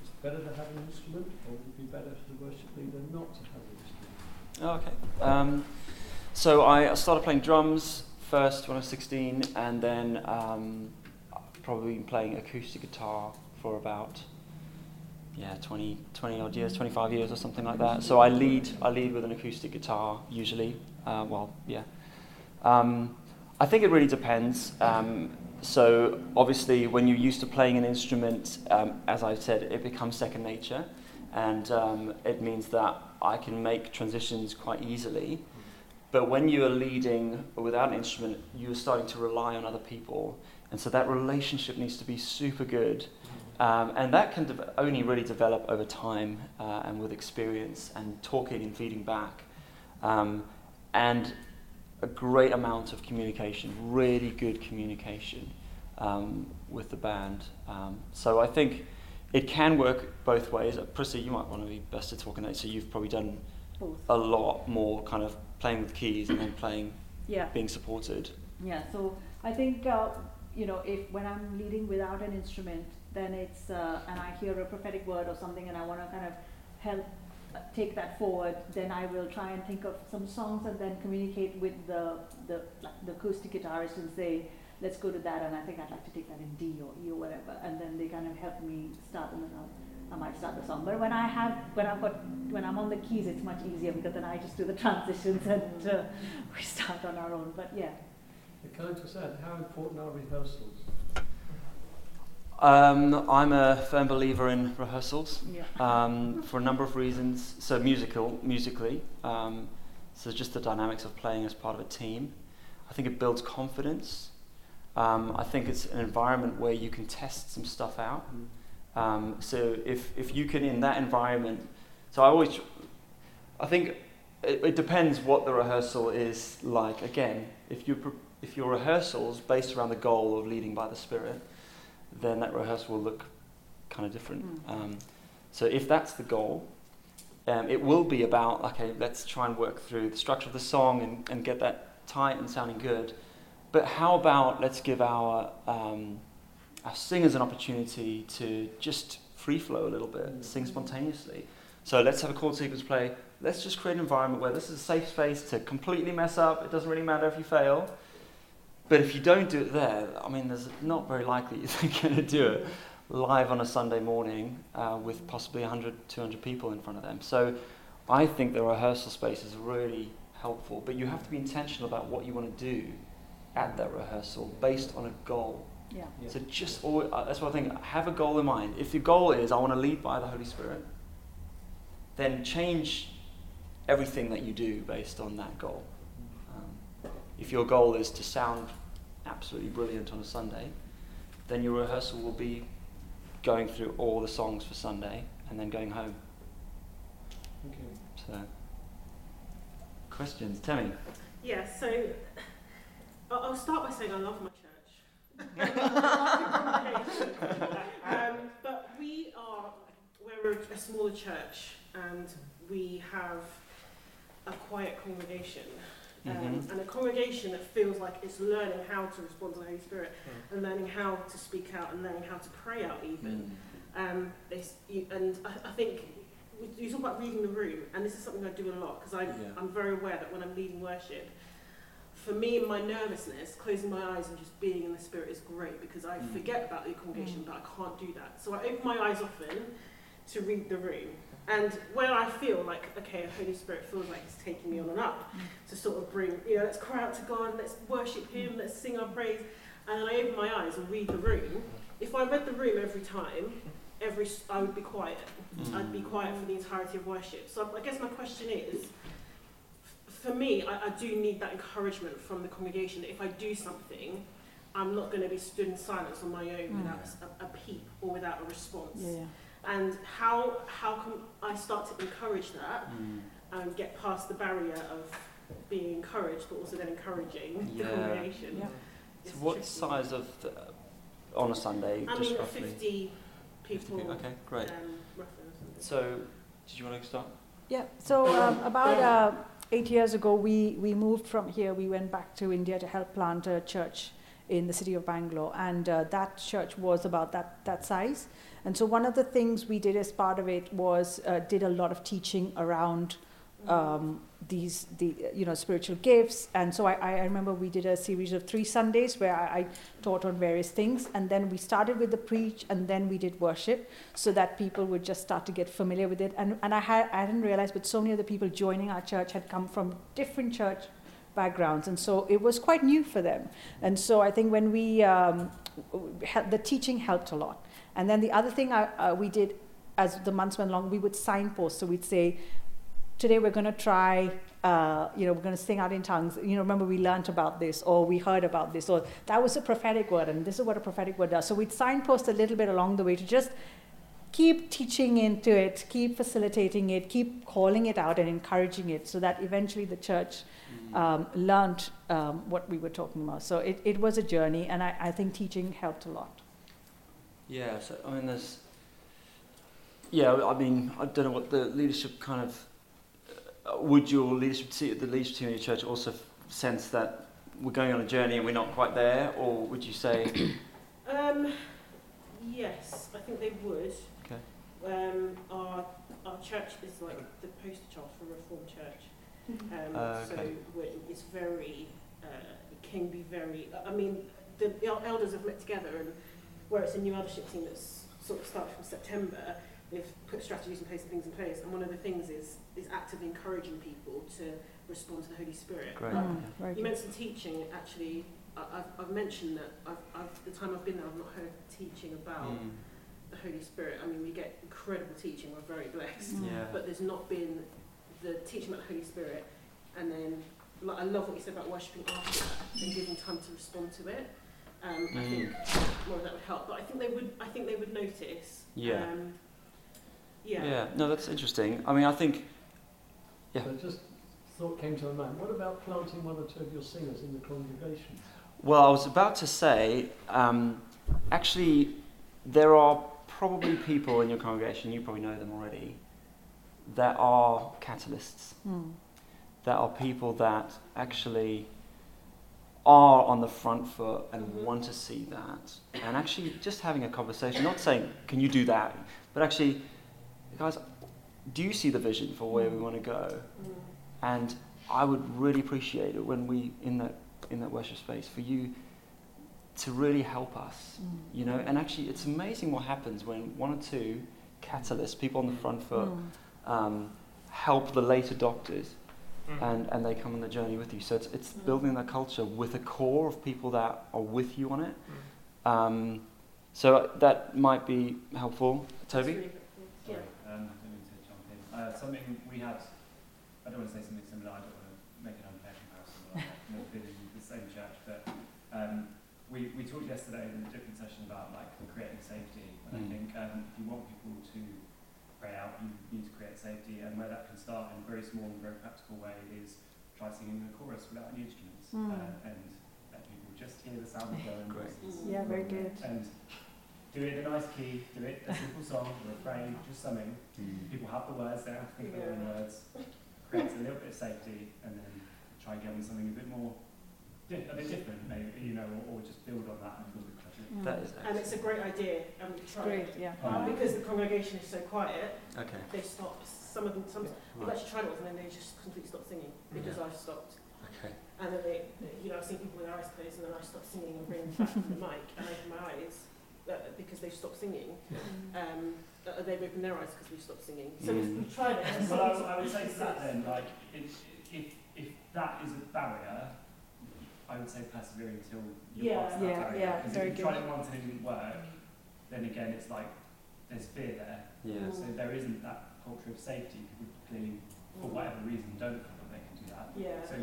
it's better to have an instrument, or would it be better for the worship leader not to have an instrument? Okay. Um, so I started playing drums first when I was 16, and then um, probably been playing acoustic guitar for about yeah 20, 20 odd years, 25 years or something like that. So I lead I lead with an acoustic guitar usually. Uh, well, yeah. Um, I think it really depends. Um, so obviously, when you're used to playing an instrument, um, as I said, it becomes second nature, and um, it means that I can make transitions quite easily. But when you are leading without an instrument, you're starting to rely on other people and so that relationship needs to be super good. Um, and that can de- only really develop over time uh, and with experience and talking and feeding back. Um, and a great amount of communication, really good communication um, with the band. Um, so I think it can work both ways. Uh, Prissy, you might want to be best at talking that. So you've probably done Both. a lot more kind of playing with keys and then playing, Yeah. being supported. Yeah, so I think uh, you know if when I'm leading without an instrument, then it's uh, and I hear a prophetic word or something, and I want to kind of help take that forward. Then I will try and think of some songs and then communicate with the the the acoustic guitarist and say, let's go to that, and I think I'd like to take that in D or E or whatever, and then they kind of help me start, and then I'll, I might start the song. But when I have when I've got when I'm on the keys, it's much easier because then I just do the transitions and uh, we start on our own. But yeah. Can I just add, how important are rehearsals? Um, I'm a firm believer in rehearsals Yeah. um, for a number of reasons. So musical, musically, um, so just the dynamics of playing as part of a team. I think it builds confidence. Um, I think it's an environment where you can test some stuff out. Um, so if, if you can in that environment, so I always, I think it, it depends what the rehearsal is like. Again, if you if your rehearsal is based around the goal of leading by the Spirit, then that rehearsal will look kind of different. Mm. Um, so if that's the goal, um, it will be about okay, let's try and work through the structure of the song and, and get that tight and sounding good. But how about let's give our um, our singers an opportunity to just free flow a little bit, Mm. sing spontaneously. So let's have a chord sequence play. Let's just create an environment where this is a safe space to completely mess up. It doesn't really matter if you fail. But if you don't do it there, I mean, there's not very likely you're going to do it live on a Sunday morning uh, with possibly 100, 200 people in front of them. So I think the rehearsal space is really helpful, but you have to be intentional about what you want to do at that rehearsal based on a goal. Yeah. Yeah. So just always, uh, that's what I think. Have a goal in mind. If your goal is I want to lead by the Holy Spirit, then change everything that you do based on that goal. Um, if your goal is to sound absolutely brilliant on a Sunday, then your rehearsal will be going through all the songs for Sunday and then going home. Okay. So, questions, Temmie? Yeah, so I'll I'll start by saying I love my church. um, but we are, we're a, a smaller church and we have a quiet congregation. Um, Mhm. And a congregation that feels like it's learning how to respond to the Holy Spirit and learning how to speak out and learning how to pray out even. Um, this, you, and I, I think you talk about reading the room, and this is something I do a lot because Yeah. I'm very aware that when I'm leading worship, for me, my nervousness, closing my eyes and just being in the spirit is great because I Mm. forget about the congregation, Mm. but I can't do that. So I open my eyes often to read the room. And when I feel like, okay, the Holy Spirit feels like it's taking me on and up to sort of bring, you know, let's cry out to God, let's worship Him, let's sing our praise. And then I open my eyes and read the room. If I read the room every time, every s- I would be quiet. I'd be quiet for the entirety of worship. So I guess my question is, for me, I, I do need that encouragement from the congregation that if I do something, I'm not going to be stood in silence on my own Mm. without a, a peep or without a response. Yeah. And how how can I start to encourage that Mm. and get past the barrier of being encouraged, but also then encouraging the Yeah. congregation? Yeah. So what tricky. size of the, on a Sunday? I just mean, roughly. 50 50 people. Okay, great. Um, roughly or something. So, did you want to start? Yeah. So um, about uh, eight years ago, we, we moved from here. We went back to India to help plant a church in the city of Bangalore, and uh, that church was about that that size. And so one of the things we did as part of it was uh, did a lot of teaching around um, these the you know spiritual gifts. And so I, I remember we did a series of three sundays where I, I taught on various things. And then we started with the preach and then we did worship so that people would just start to get familiar with it. And, and I, had, I hadn't realize, but so many of the people joining our church had come from different church backgrounds. And so it was quite new for them. And so I think when we um, the teaching helped a lot and then the other thing I, uh, we did as the months went along we would signpost. So we'd say today we're going to try uh, you know we're going to sing out in tongues. You know remember we learned about this or we heard about this or that was a prophetic word and this is what a prophetic word does. So we'd signpost a little bit along the way to just keep teaching into it keep facilitating it keep calling it out and encouraging it so that eventually the church um, learned um, what we were talking about. So it, it was a journey and I, I think teaching helped a lot Yeah, so I mean, there's yeah, I mean, I don't know what the leadership kind of. Uh, would your leadership team, the leadership team of your church, also sense that we're going on a journey and we're not quite there, or would you say, Um, yes, I think they would. Okay. Um, our our church is like the poster child for a Reformed church. Um, Uh, So okay. we're, it's very, uh, it can be very. I mean, the el- elders have met together, and where it's a new eldership team that's sort of started from September, they've put strategies in place and things in place. And one of the things is is actively encouraging people to respond to the Holy Spirit. Great. Like, Mm, very you mentioned teaching. Actually, I- I've, I've mentioned that I've, I've, the time I've been there, I've not heard teaching about Mm, the Holy Spirit. I mean, we get incredible teaching. We're very blessed, Mm. yeah, but there's not been the teaching about the Holy Spirit. And then, like, I love what you said about worshiping after that and giving time to respond to it. Um, I think more of that would help. But I think they would. I think they would notice. Yeah. Um, yeah. yeah. No, that's interesting. I mean, I think, Yeah. So just thought came to my mind. What about planting one or two of your singers in the congregation? well, I was about to say, um, actually, there are probably people in your congregation, you probably know them already, that are catalysts. Mm. that are people that actually are on the front foot and want to see that and actually just having a conversation not saying can you do that but actually guys do you see the vision for where we want to go Mm. and i would really appreciate it when we in that in that worship space for you to really help us Mm. you know and actually it's amazing what happens when one or two catalysts people on the front foot Mm. um, help the late adopters Mm. and, and they come on the journey with you. So it's, it's Mm. building that culture with a core of people that are with you on it. Mm. Um, so that might be helpful. Toby? really. Yeah. Sorry, um, I didn't mean to jump in. Uh, something we had, I don't want to say something similar, I don't want to make an unfair comparison, but I've never been in the same church, but um, we, we talked yesterday in a different session about like creating safety, and I Mm. think um, if you want people to pray out, you need to create safety, and where that can start in a very small and very practical way is try singing the chorus without any instruments, Mm. uh, and let people just hear the sound of going. Great. Yeah, very good. And do it in a nice key, do it a simple song, a refrain, just something. People have the words, they don't have to think of their own Yeah. words. Creates a little bit of safety, and then try and give them something a bit more, di- a bit different, maybe, you know, or, or just build on that and build a culture. Mm. That is And it's a great idea, and we've tried Great, it. yeah. But because the congregation is so quiet, Okay. they stop. Some of them, some, we've Right. actually tried it once, and then they just completely stopped singing because Yeah. I've stopped. Okay. And then they, you know, I've seen people with their eyes closed, and then I stop singing and bring back the mic and open my eyes uh, because they've stopped singing. Um, uh, they've opened their eyes because we've stopped singing. So we've, Mm. we've tried it. and Well, I, I would say to that then, like, if, if, if that is a barrier, I would say persevere until you Yeah. pass that Yeah, barrier. yeah, Because very if you tried good. it once and it didn't work, then again, it's like, there's fear there. Yeah. So there isn't that culture of safety. People clearly, for whatever reason, don't feel that they can do that. Yeah. So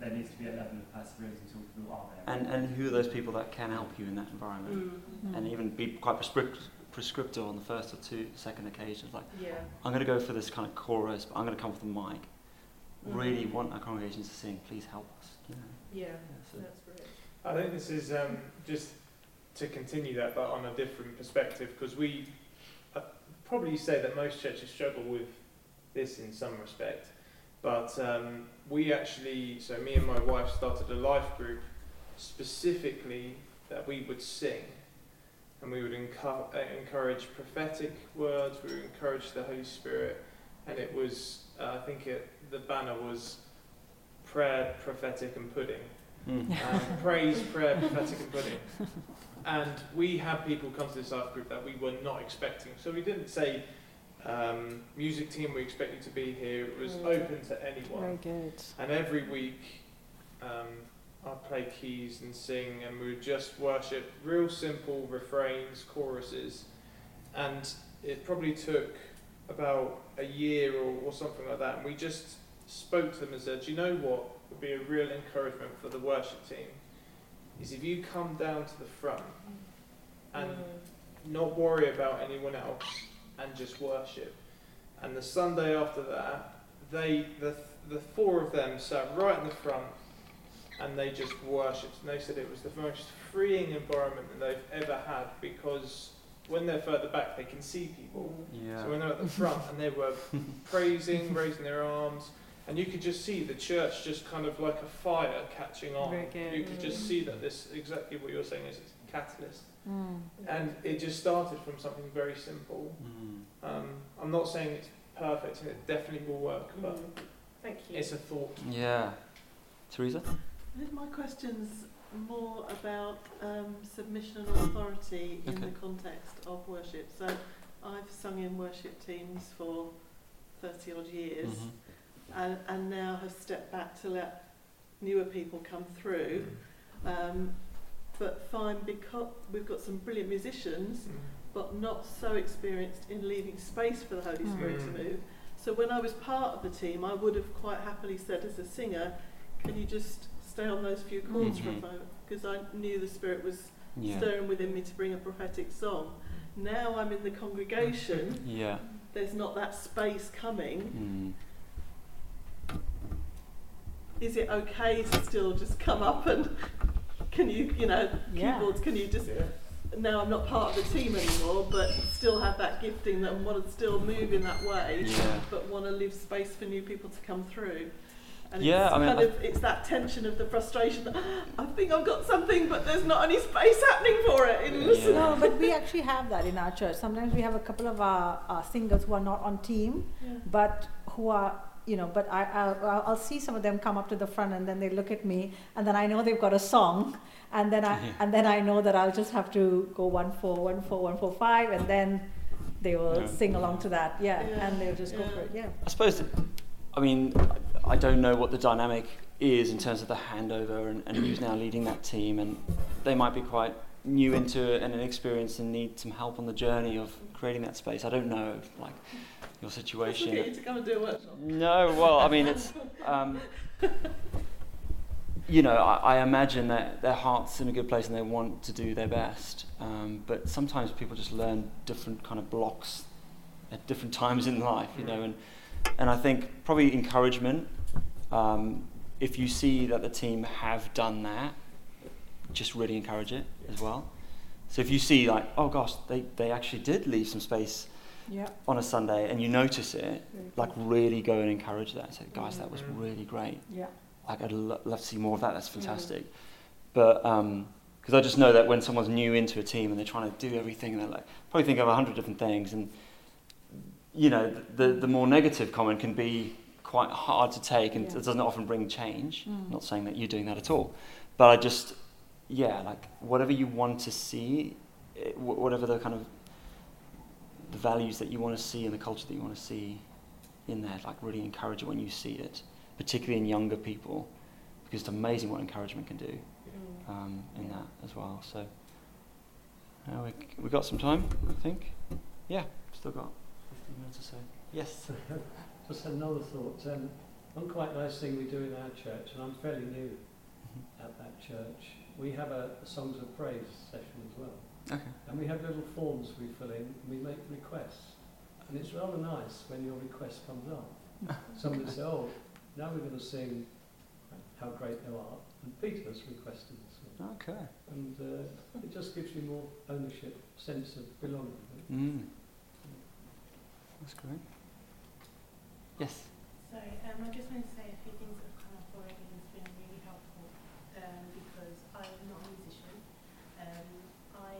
there needs to be a level of perseverance until people are there. And, and who are those people that can help you in that environment? Mm. And even be quite prescript, prescriptive on the first or two, second occasions. Like, Yeah. I'm going to go for this kind of chorus, but I'm going to come with a mic. Really Mhm. want our congregations to sing, please help us. You know? Yeah. Yeah, so- That's great. I think this is um, just to continue that, but on a different perspective, because we uh, probably say that most churches struggle with this in some respect, but um, we actually, so me and my wife started a life group specifically that we would sing, and we would encu- uh, encourage prophetic words, we would encourage the Holy Spirit, and it was, uh, I think it, the banner was prayer, prophetic, and pudding Mm. um, praise, prayer, prophetic, and pudding. And we had people come to this life group that we were not expecting. So we didn't say, um, music team, we expect you to be here. It was open to anyone. Very good. And every week, um, I'd play keys and sing, and we would just worship real simple refrains, choruses. And it probably took about a year or, or something like that. And we just spoke to them and said, Do you know what would be a real encouragement for the worship team? Is if you come down to the front and Mm. not worry about anyone else and just worship. And the Sunday after that, they the the four of them sat right in the front and they just worshipped. And they said it was the most freeing environment that they've ever had because when they're further back, they can see people. Yeah. So when they're at the front and they were praising, raising their arms, and you could just see the church just kind of like a fire catching on. Very good. You could just see that this exactly what you're saying is it's a catalyst, Mm. and it just started from something very simple. Mm. Um, I'm not saying it's perfect and it definitely will work, but Mm. Thank you. it's a thought. Yeah. Teresa? I think my question's more about um, submission and authority in Okay. the context of worship. So I've sung in worship teams for 30 odd years Mhm. And, and now have stepped back to let newer people come through. Um, but fine, because we've got some brilliant musicians, but not so experienced in leaving space for the Holy Spirit Mm. to move. So when I was part of the team, I would have quite happily said as a singer, can you just stay on those few chords for a Mhm. moment? Because I knew the Spirit was Yeah. stirring within me to bring a prophetic song. Now I'm in the congregation, Yeah. there's not that space coming. Mm. Is it okay to still just come up and can you, you know, Yeah. keyboards, can you just now I'm not part of the team anymore, but still have that gifting that want to still move in that way, Yeah. but want to leave space for new people to come through. And Yeah, it's I mean, kind I- of it's that tension of the frustration that I think I've got something, but there's not any space happening for it. In Yeah. No, but we actually have that in our church. Sometimes we have a couple of our, our singers who are not on team, but who are you know but I, I'll, I'll- I'll see some of them come up to the front and then they look at me and then I know they've got a song and then I Yeah. and then I know that I'll just have to go one four one four one four five and then they will Yeah. sing along to that yeah, Yeah, and they'll just go for it yeah I suppose, I mean, I don't know what the dynamic is in terms of the handover and, and who's now leading that team, and they might be quite new into it and inexperienced and need some help on the journey of creating that space. I don't know, like, your situation. at you to come and do a workshop. No, well, I mean, it's, um, you know, I, I imagine that their heart's in a good place and they want to do their best. Um, but sometimes people just learn different kind of blocks at different times in life, you know, and, and I think probably encouragement. Um, if you see that the team have done that, just really encourage it as well. So if you see like, oh gosh, they, they actually did leave some space yeah on a Sunday and you notice it, very like really go and encourage that. Say, guys, that was Mm. really great. yeah Like I'd lo- love to see more of that. That's fantastic. But because I just know that when someone's new into a team and they're trying to do everything, and they're like probably think of a hundred different things, and you know the the more negative comment can be quite hard to take, and Yeah. it doesn't often bring change. Mm. Not saying that you're doing that at all, but I just yeah, like whatever you want to see, it, wh- whatever the kind of the values that you want to see and the culture that you want to see in there, like really encourage it when you see it, particularly in younger people, because it's amazing what encouragement can do um, in that as well. So uh, we we got some time, I think. Yeah, still got 15 minutes or so. Yes. Just had another thought. Um, one quite nice thing we do in our church, and I'm fairly new at that church, we have a, a songs of praise session as well. Okay. And we have little forms we fill in, and we make requests. And it's rather nice when your request comes up. Somebody says, oh, now we're going to sing How Great Thou Art. And Peter has requested this one. Okay. And uh, it just gives you more ownership, sense of belonging. Mm. That's great. Yes. Sorry, um, I just wanted to say a few things that have come up already and it's been really helpful um, because I'm not a musician. Um, I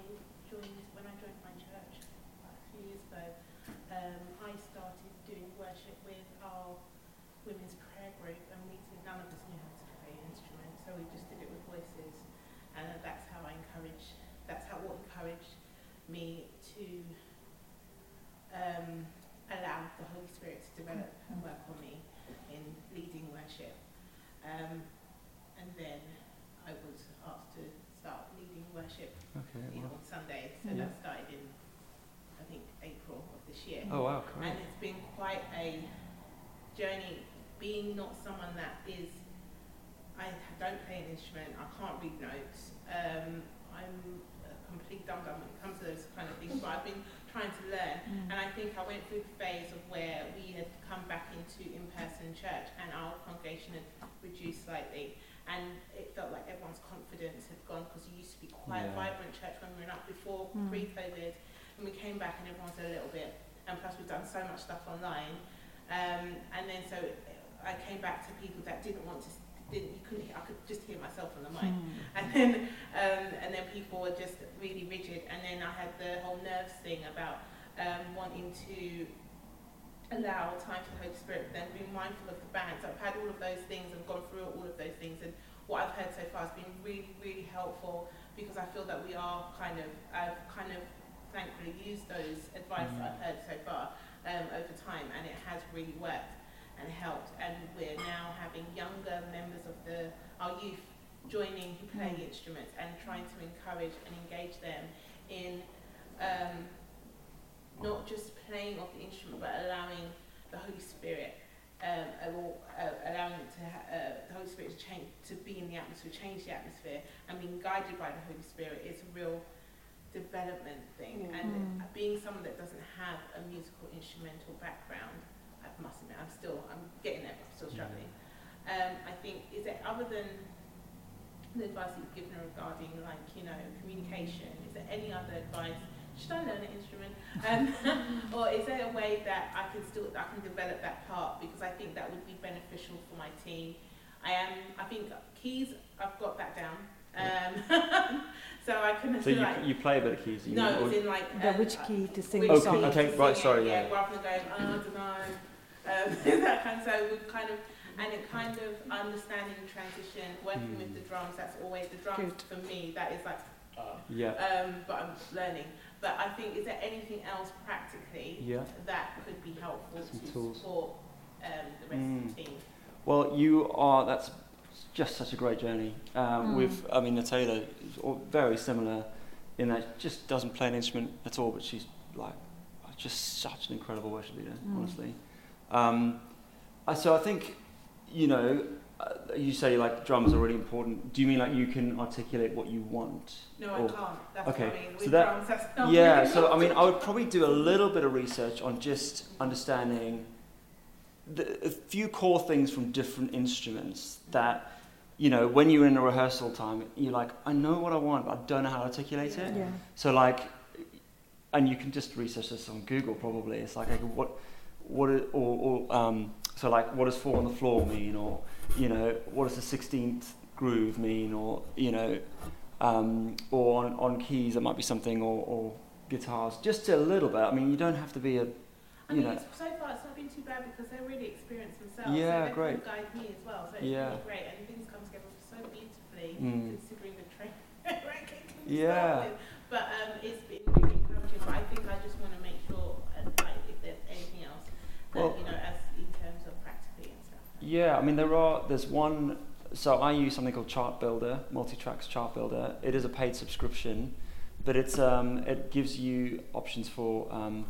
joined, when I joined my church about a few years ago, um, I started doing worship with our women's prayer group and we none of us knew how to play an instrument, so we just did it with voices. And that's how I encourage, that's how what encouraged me to um, allow the Holy Spirit to develop and work on me in leading worship. Um, and then I was asked to start leading worship Okay. you know, Well. on Sundays. So Yeah. that started in, I think, April of this year. Oh wow. And Great. it's been quite a journey being not someone that is, I don't play an instrument, I can't read notes, um, I'm a complete dum dum when it comes to those kind of things, but I've been trying to learn. Mm. And I think I went through a phase of where we had come back into in-person church and our congregation had reduced slightly. And it felt like everyone's confidence had gone because it used to be quite a Yeah. Church when we were up before Mm. pre-COVID. and we came back and everyone's a little bit, and plus we've done so much stuff online, um, and then so I came back to people that didn't want to, didn't, you couldn't, hear, I could just hear myself on the mic, and then um, and then people were just really rigid, and then I had the whole nerves thing about um, wanting to allow time for the Holy Spirit, then being mindful of the bands. I've had all of those things and gone through all of those things, and what I've heard so far has been really, really helpful because I feel that we are kind of, I've kind of thankfully used those advice that I've heard so far um, over time, and it has really worked and helped. And we're now having younger members of the our youth joining who play Mm. instruments and trying to encourage and engage them in um, not just playing of the instrument, but allowing the Holy Spirit, um, allowing to ha- uh, Spirit to change, to be in the atmosphere, change the atmosphere, and being guided by the Holy Spirit is a real development thing. And Mm. being someone that doesn't have a musical instrumental background, I must admit, I'm still, I'm getting there, but I'm still struggling. Um, I think, is there other than the advice that you've given her regarding, like, you know, communication, is there any other advice? Should I learn an instrument? Um, or is there a way that I can still, I can develop that part? Because I think that would be beneficial for my team. I am, I think keys, I've got that down. Um, so I can So you, like, you play a bit of keys? You no, or- it's in like, The um, which key to sing which the Okay, song. okay. to right, sorry, it, yeah. rather than going, oh, I don't know. Um, that kind Of, so we've kind of, and it kind of understanding transition, working with Mm. the drums, that's always, the drums Good. for me, that is like, uh, Yeah. um, but I'm learning. But I think, is there anything else practically Yeah. that could be helpful Some to tools. support um, the rest Mm. of the team? Well, you are. That's just such a great journey. Um, Mm. With, I mean, Natalia is very similar in that she just doesn't play an instrument at all, but she's like just such an incredible worship leader, Mm. honestly. Um, I- so I think, you know, uh, you say like drums are really important. Do you mean like you can articulate what you want? No, I can't. That's okay, I mean. so that- drums, yeah, really so I mean, I would probably do a little bit of research on just understanding the, a few core things from different instruments that, you know, when you're in a rehearsal time, you're like, I know what I want, but I don't know how to articulate it. Yeah. So like, and you can just research this on Google probably. It's like, okay, what, what, is, or, or um, so like, what does four on the floor mean, or you know, what does the sixteenth groove mean, or you know, um, or on, on keys it might be something, or, or guitars, just a little bit. I mean, you don't have to be a, I you mean, know, so far it's not been too bad because they're really experienced themselves. Yeah, so great. Guide me as well. So it's Yeah. really great, and things come together so beautifully Mm. considering the train Yeah. with. But um, it's been really encouraging. But I think I just want to make sure, uh, like, if there's anything else, that, Well- you know, as in terms of practically and stuff. Yeah, I mean there are. There's one. So I use something called Chart Builder, Multitracks Chart Builder. It is a paid subscription, but it's um, it gives you options for um,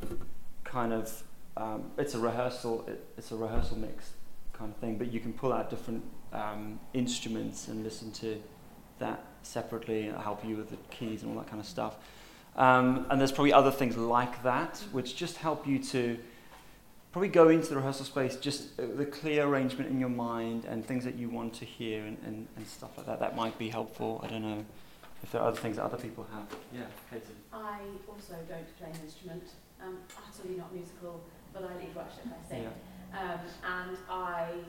kind of um, it's a rehearsal. It, it's a rehearsal mix kind of thing, but you can pull out different um, instruments and listen to that separately. and help you with the keys and all that kind of stuff. Um, and there's probably other things like that which just help you to probably go into the rehearsal space just uh, the clear arrangement in your mind and things that you want to hear and, and, and stuff like that. That might be helpful. I don't know if there are other things that other people have. Yeah, Katie. I also don't play an instrument. I'm utterly not musical, but I lead worship, I sing. Yeah. Um, and I,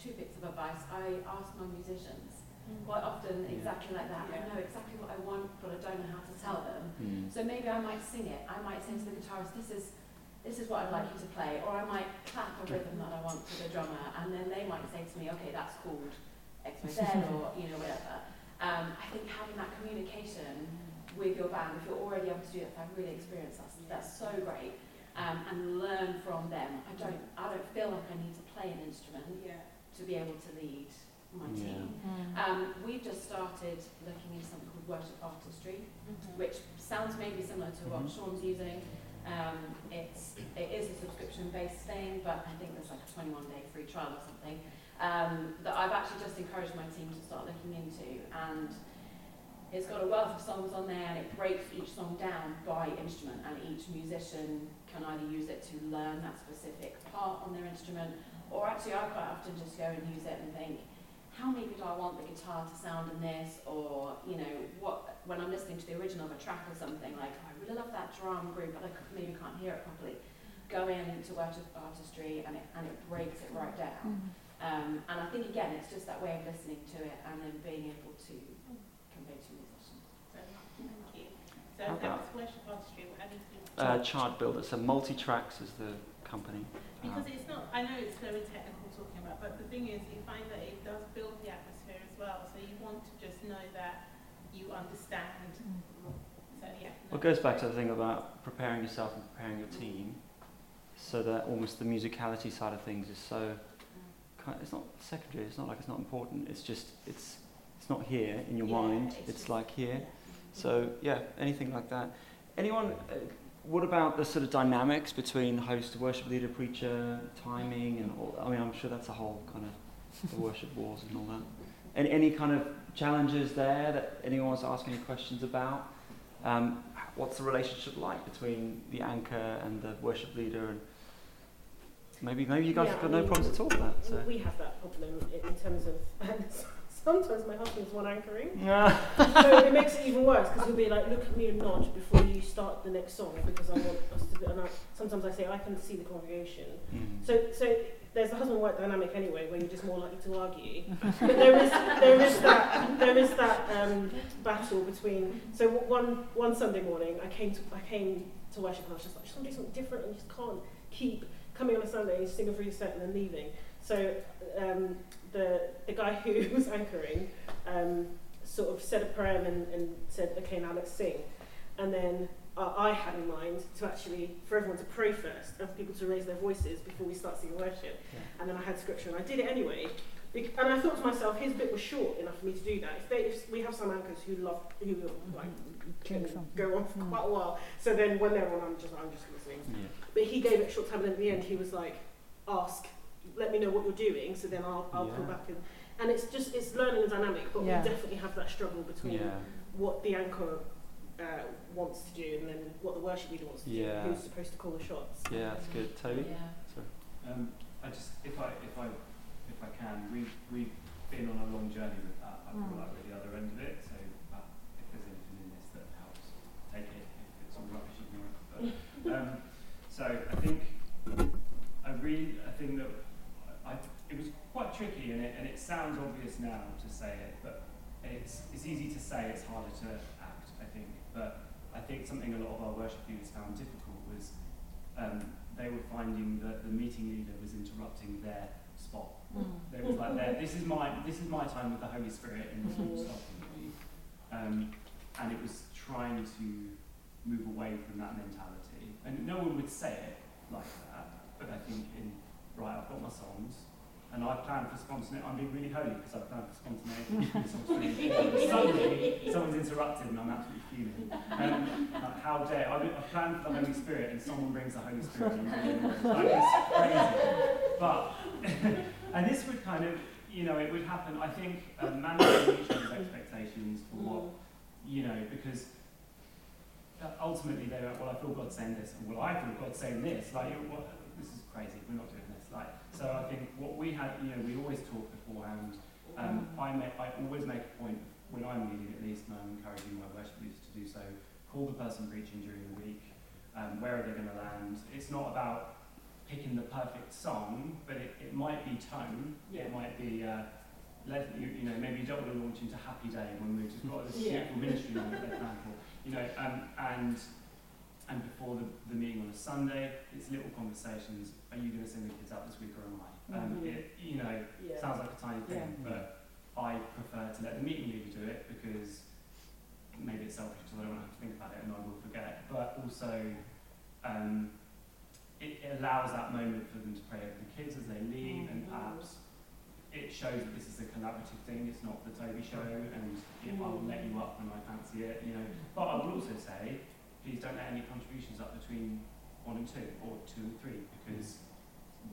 two bits of advice, I ask my musicians quite often Yeah. exactly like that. Yeah. I know exactly what I want, but I don't know how to tell them. Mm. So maybe I might sing it. I might say to the guitarist, this is, this is what I'd like you to play. Or I might clap a rhythm that I want to the drummer. And then they might say to me, okay, that's called X, Y, Z, or, you know, whatever. Um, I think having that communication with your band, if you're already able to do that, if I've really experienced that, that's so great. Um, and learn from them. I don't, I don't feel like I need to play an instrument Yeah. to be able to lead my Yeah. team. Um, we've just started looking into something called worship artistry, Mm-hmm. which sounds maybe similar to what Mhm. Sean's using. Um, it's it is a subscription based thing, but I think there's like a 21 day free trial or something um, that I've actually just encouraged my team to start looking into, and it's got a wealth of songs on there, and it breaks each song down by instrument, and each musician can either use it to learn that specific part on their instrument, or actually I quite often just go and use it and think, how maybe do I want the guitar to sound in this, or you know what when I'm listening to the original of a track or something, like I really love that drum groove, but I maybe can't hear it properly. Go in to art- artistry and it and it breaks it right down. Um, and I think again, it's just that way of listening to it and then being able to convey to musicians. So, thank you. So How that about- was worship artistry. I need to Uh, Chart Builder, so Multi-Tracks is the company. Because Um, it's not, I know it's very technical talking about, but the thing is, you find that it does build the atmosphere as well. So you want to just know that you understand. So yeah. Well, it goes back to the thing about preparing yourself and preparing your team, so that almost the musicality side of things is so. Kind it's not secondary. It's not like it's not important. It's just it's it's not here in your Yeah, mind. it's It's, like here. Yeah. So yeah, anything like that. Anyone? Uh, what about the sort of dynamics between host, worship leader, preacher, timing, and all? I mean, I'm sure that's a whole kind of the worship wars and all that. Any any kind of challenges there that anyone wants to ask any questions about? Um, what's the relationship like between the anchor and the worship leader? And maybe maybe you guys Yeah, have got I no problems at all with that. So. We have that problem in, terms of, sometimes my husband's one anchoring. Yeah. so it makes it even worse because he'll be like, look at me and nod before you start the next song because I want us to be, and I, sometimes I say, I can see the congregation. Mm. So, so there's the husband-wife dynamic anyway, where you're just more likely to argue. but there is, there is that, there is that um, battle between. So one one Sunday morning, I came to I came to worship and I was just like, I just want to do something different, and just can't keep coming on a Sunday, sing a free set, and then leaving. So um, the the guy who was anchoring um, sort of said a prayer and, and said, okay, now let's sing, and then uh, I had in mind to actually for everyone to pray first and for people to raise their voices before we start singing worship. Yeah. And then I had scripture and I did it anyway. Bec- And I thought to myself, his bit was short enough for me to do that. If, they, if we have some anchors who love, who like can go on for quite a while, so then when they're on, I'm just I'm just listening. Yeah. But he gave it a short time, and then at the end he was like, "Ask, let me know what you're doing, so then I'll I'll come back and." And it's just it's learning the dynamic, but Yeah. we definitely have that struggle between Yeah. what the anchor uh, wants to do and then what the worship leader wants to Yeah. do. Who's supposed to call the shots? Yeah, that's good. Toby. Yeah. Sorry. Um, I just, if I, if I, if I can, we've, we've been on a long journey with that. I feel Mm. like we're the other end of it. So uh, if there's anything in this that helps, take it. If it's all rubbish, ignore it. But, um, so I think, I really, I think that I, it was quite tricky, and it, and it sounds obvious now to say it, but it's, it's easy to say, it's harder to act. I think, but I think something a lot of our worship leaders found difficult was um, they were finding that the meeting leader was interrupting their spot. They was like, there, this is my this is my time with the Holy Spirit, and stopping me. Um, and it was trying to move away from that mentality. And no one would say it like that, but I think in right, I've got my songs. And I plan for spontaneity. I'm being really holy because I plan for spontaneity. Suddenly, someone's interrupted and I'm absolutely fuming. Um, like, how dare I? I plan for the Holy Spirit and someone brings the Holy Spirit. And like, it's crazy. But and this would kind of, you know, it would happen. I think um, managing each other's expectations for what, you know, because uh, ultimately they went, well, I feel God saying this, well, I feel God saying this. Like, what, this is crazy. We're not doing so I think what we had, you know, we always talk beforehand. Um, I make, I always make a point when I'm leading, at least, and I'm encouraging my worship leaders to do so. Call the person preaching during the week. Um, where are they going to land? It's not about picking the perfect song, but it, it might be tone. Yeah. It might be. Uh, let you, you know, maybe you don't want to launch into Happy Day when we've just got this Yeah. beautiful ministry on that they're planned. You know, um, and and before the, the meeting on a Sunday, it's little conversations. Are you going to send the kids out this week or am I? Um, Mhm. it, you know, Yeah. sounds like a tiny thing, Yeah. but I prefer to let the meeting leader do it because maybe it's selfish because I don't want to have to think about it and I will forget. But also, um, it, it allows that moment for them to pray over the kids as they leave, and Mhm. perhaps it shows that this is a collaborative thing. It's not the Toby show, and it, I'll let you up when I fancy it. You know, but I will also say, please don't let any contributions up between one and two, or two and three, because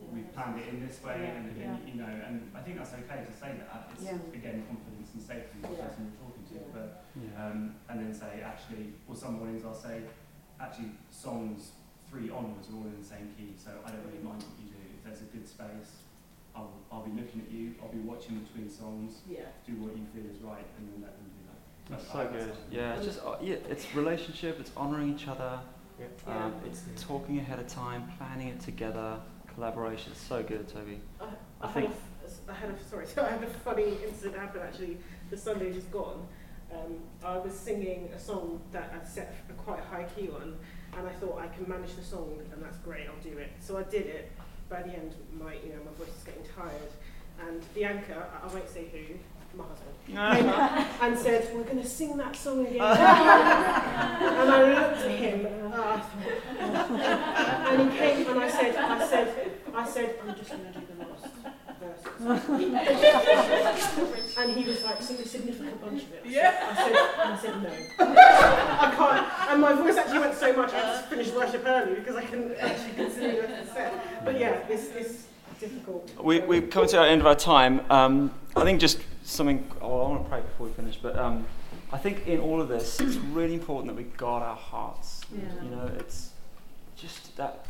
we've planned it in this way, Yeah, and, yeah. you know, and I think that's okay to say that. It's Yeah. again confidence and safety of the person you're talking to, Yeah. but Yeah. um, and then say actually, or some mornings I'll say, actually songs three onwards are all in the same key, so I don't really mind what you do. If there's a good space, I'll, I'll be looking at you, I'll be watching between songs, Yeah. do what you feel is right, and then let them do that. That's so good. Yeah, it's just uh, yeah, it's relationship. It's honoring each other. Yeah. Um, it's talking ahead of time, planning it together, collaboration. It's so good, Toby. I, I I, had think- a, f- I had a sorry, so I had a funny incident happen actually. The Sunday just gone. Um, I was singing a song that I set a quite high key on, and I thought I can manage the song, and that's great. I'll do it. So I did it. By the end, my you know my voice is getting tired, and the anchor, I, I won't say who, my husband, and said, "We're going to sing that song again." and I looked at him, and I thought, and he came, and I said, I said, I said, I'm just going to do the last verse. and he was like, sing a significant bunch of it. I yeah. Said, I said, and I said, no. I can't. And my voice actually went so much, I just finished finish worship early because I couldn't actually consider the rest of the set. But yeah, it's, it's difficult. We, we've come to the end of our time. Um, I think just something, oh, I want to pray before we finish, but um, I think in all of this, it's really important that we guard our hearts. Yeah. You know, it's just that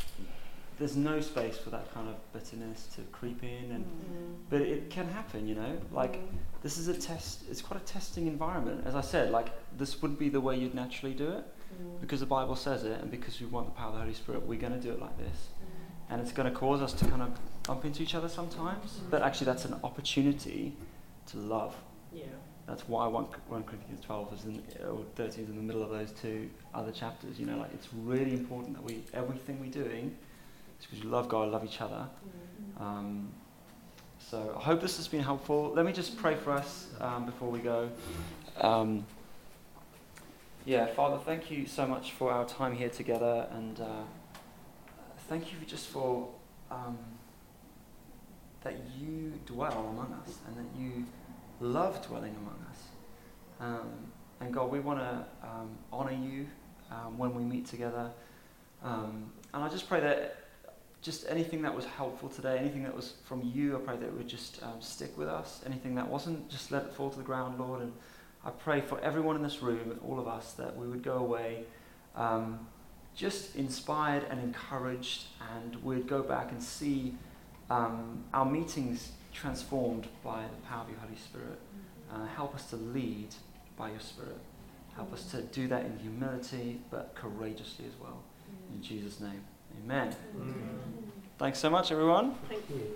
there's no space for that kind of bitterness to creep in, and mm. but it can happen. You know, like mm. this is a test. It's quite a testing environment. As I said, like this wouldn't be the way you'd naturally do it mm. because the Bible says it, and because we want the power of the Holy Spirit, we're going to do it like this and it's going to cause us to kind of bump into each other sometimes. But actually, that's an opportunity to love. Yeah. That's why 1, 1 Corinthians 12 is in, or 13 is in the middle of those two other chapters. You know, like it's really important that we everything we're doing is because we love God, love each other. Um, so I hope this has been helpful. Let me just pray for us um, before we go. Um, yeah, Father, thank you so much for our time here together, and uh, thank you just for um, that you dwell among us and that you love dwelling among us. Um, and God, we want to um, honor you um, when we meet together. Um, and I just pray that just anything that was helpful today, anything that was from you, I pray that it would just um, stick with us. Anything that wasn't, just let it fall to the ground, Lord. And I pray for everyone in this room and all of us that we would go away um, just inspired and encouraged, and we'd go back and see our meetings transformed by the power of your Holy Spirit. Uh, help us to lead by your Spirit. Help us to do that in humility, but courageously as well. In Jesus' name, amen. Thanks so much, everyone. Thank you.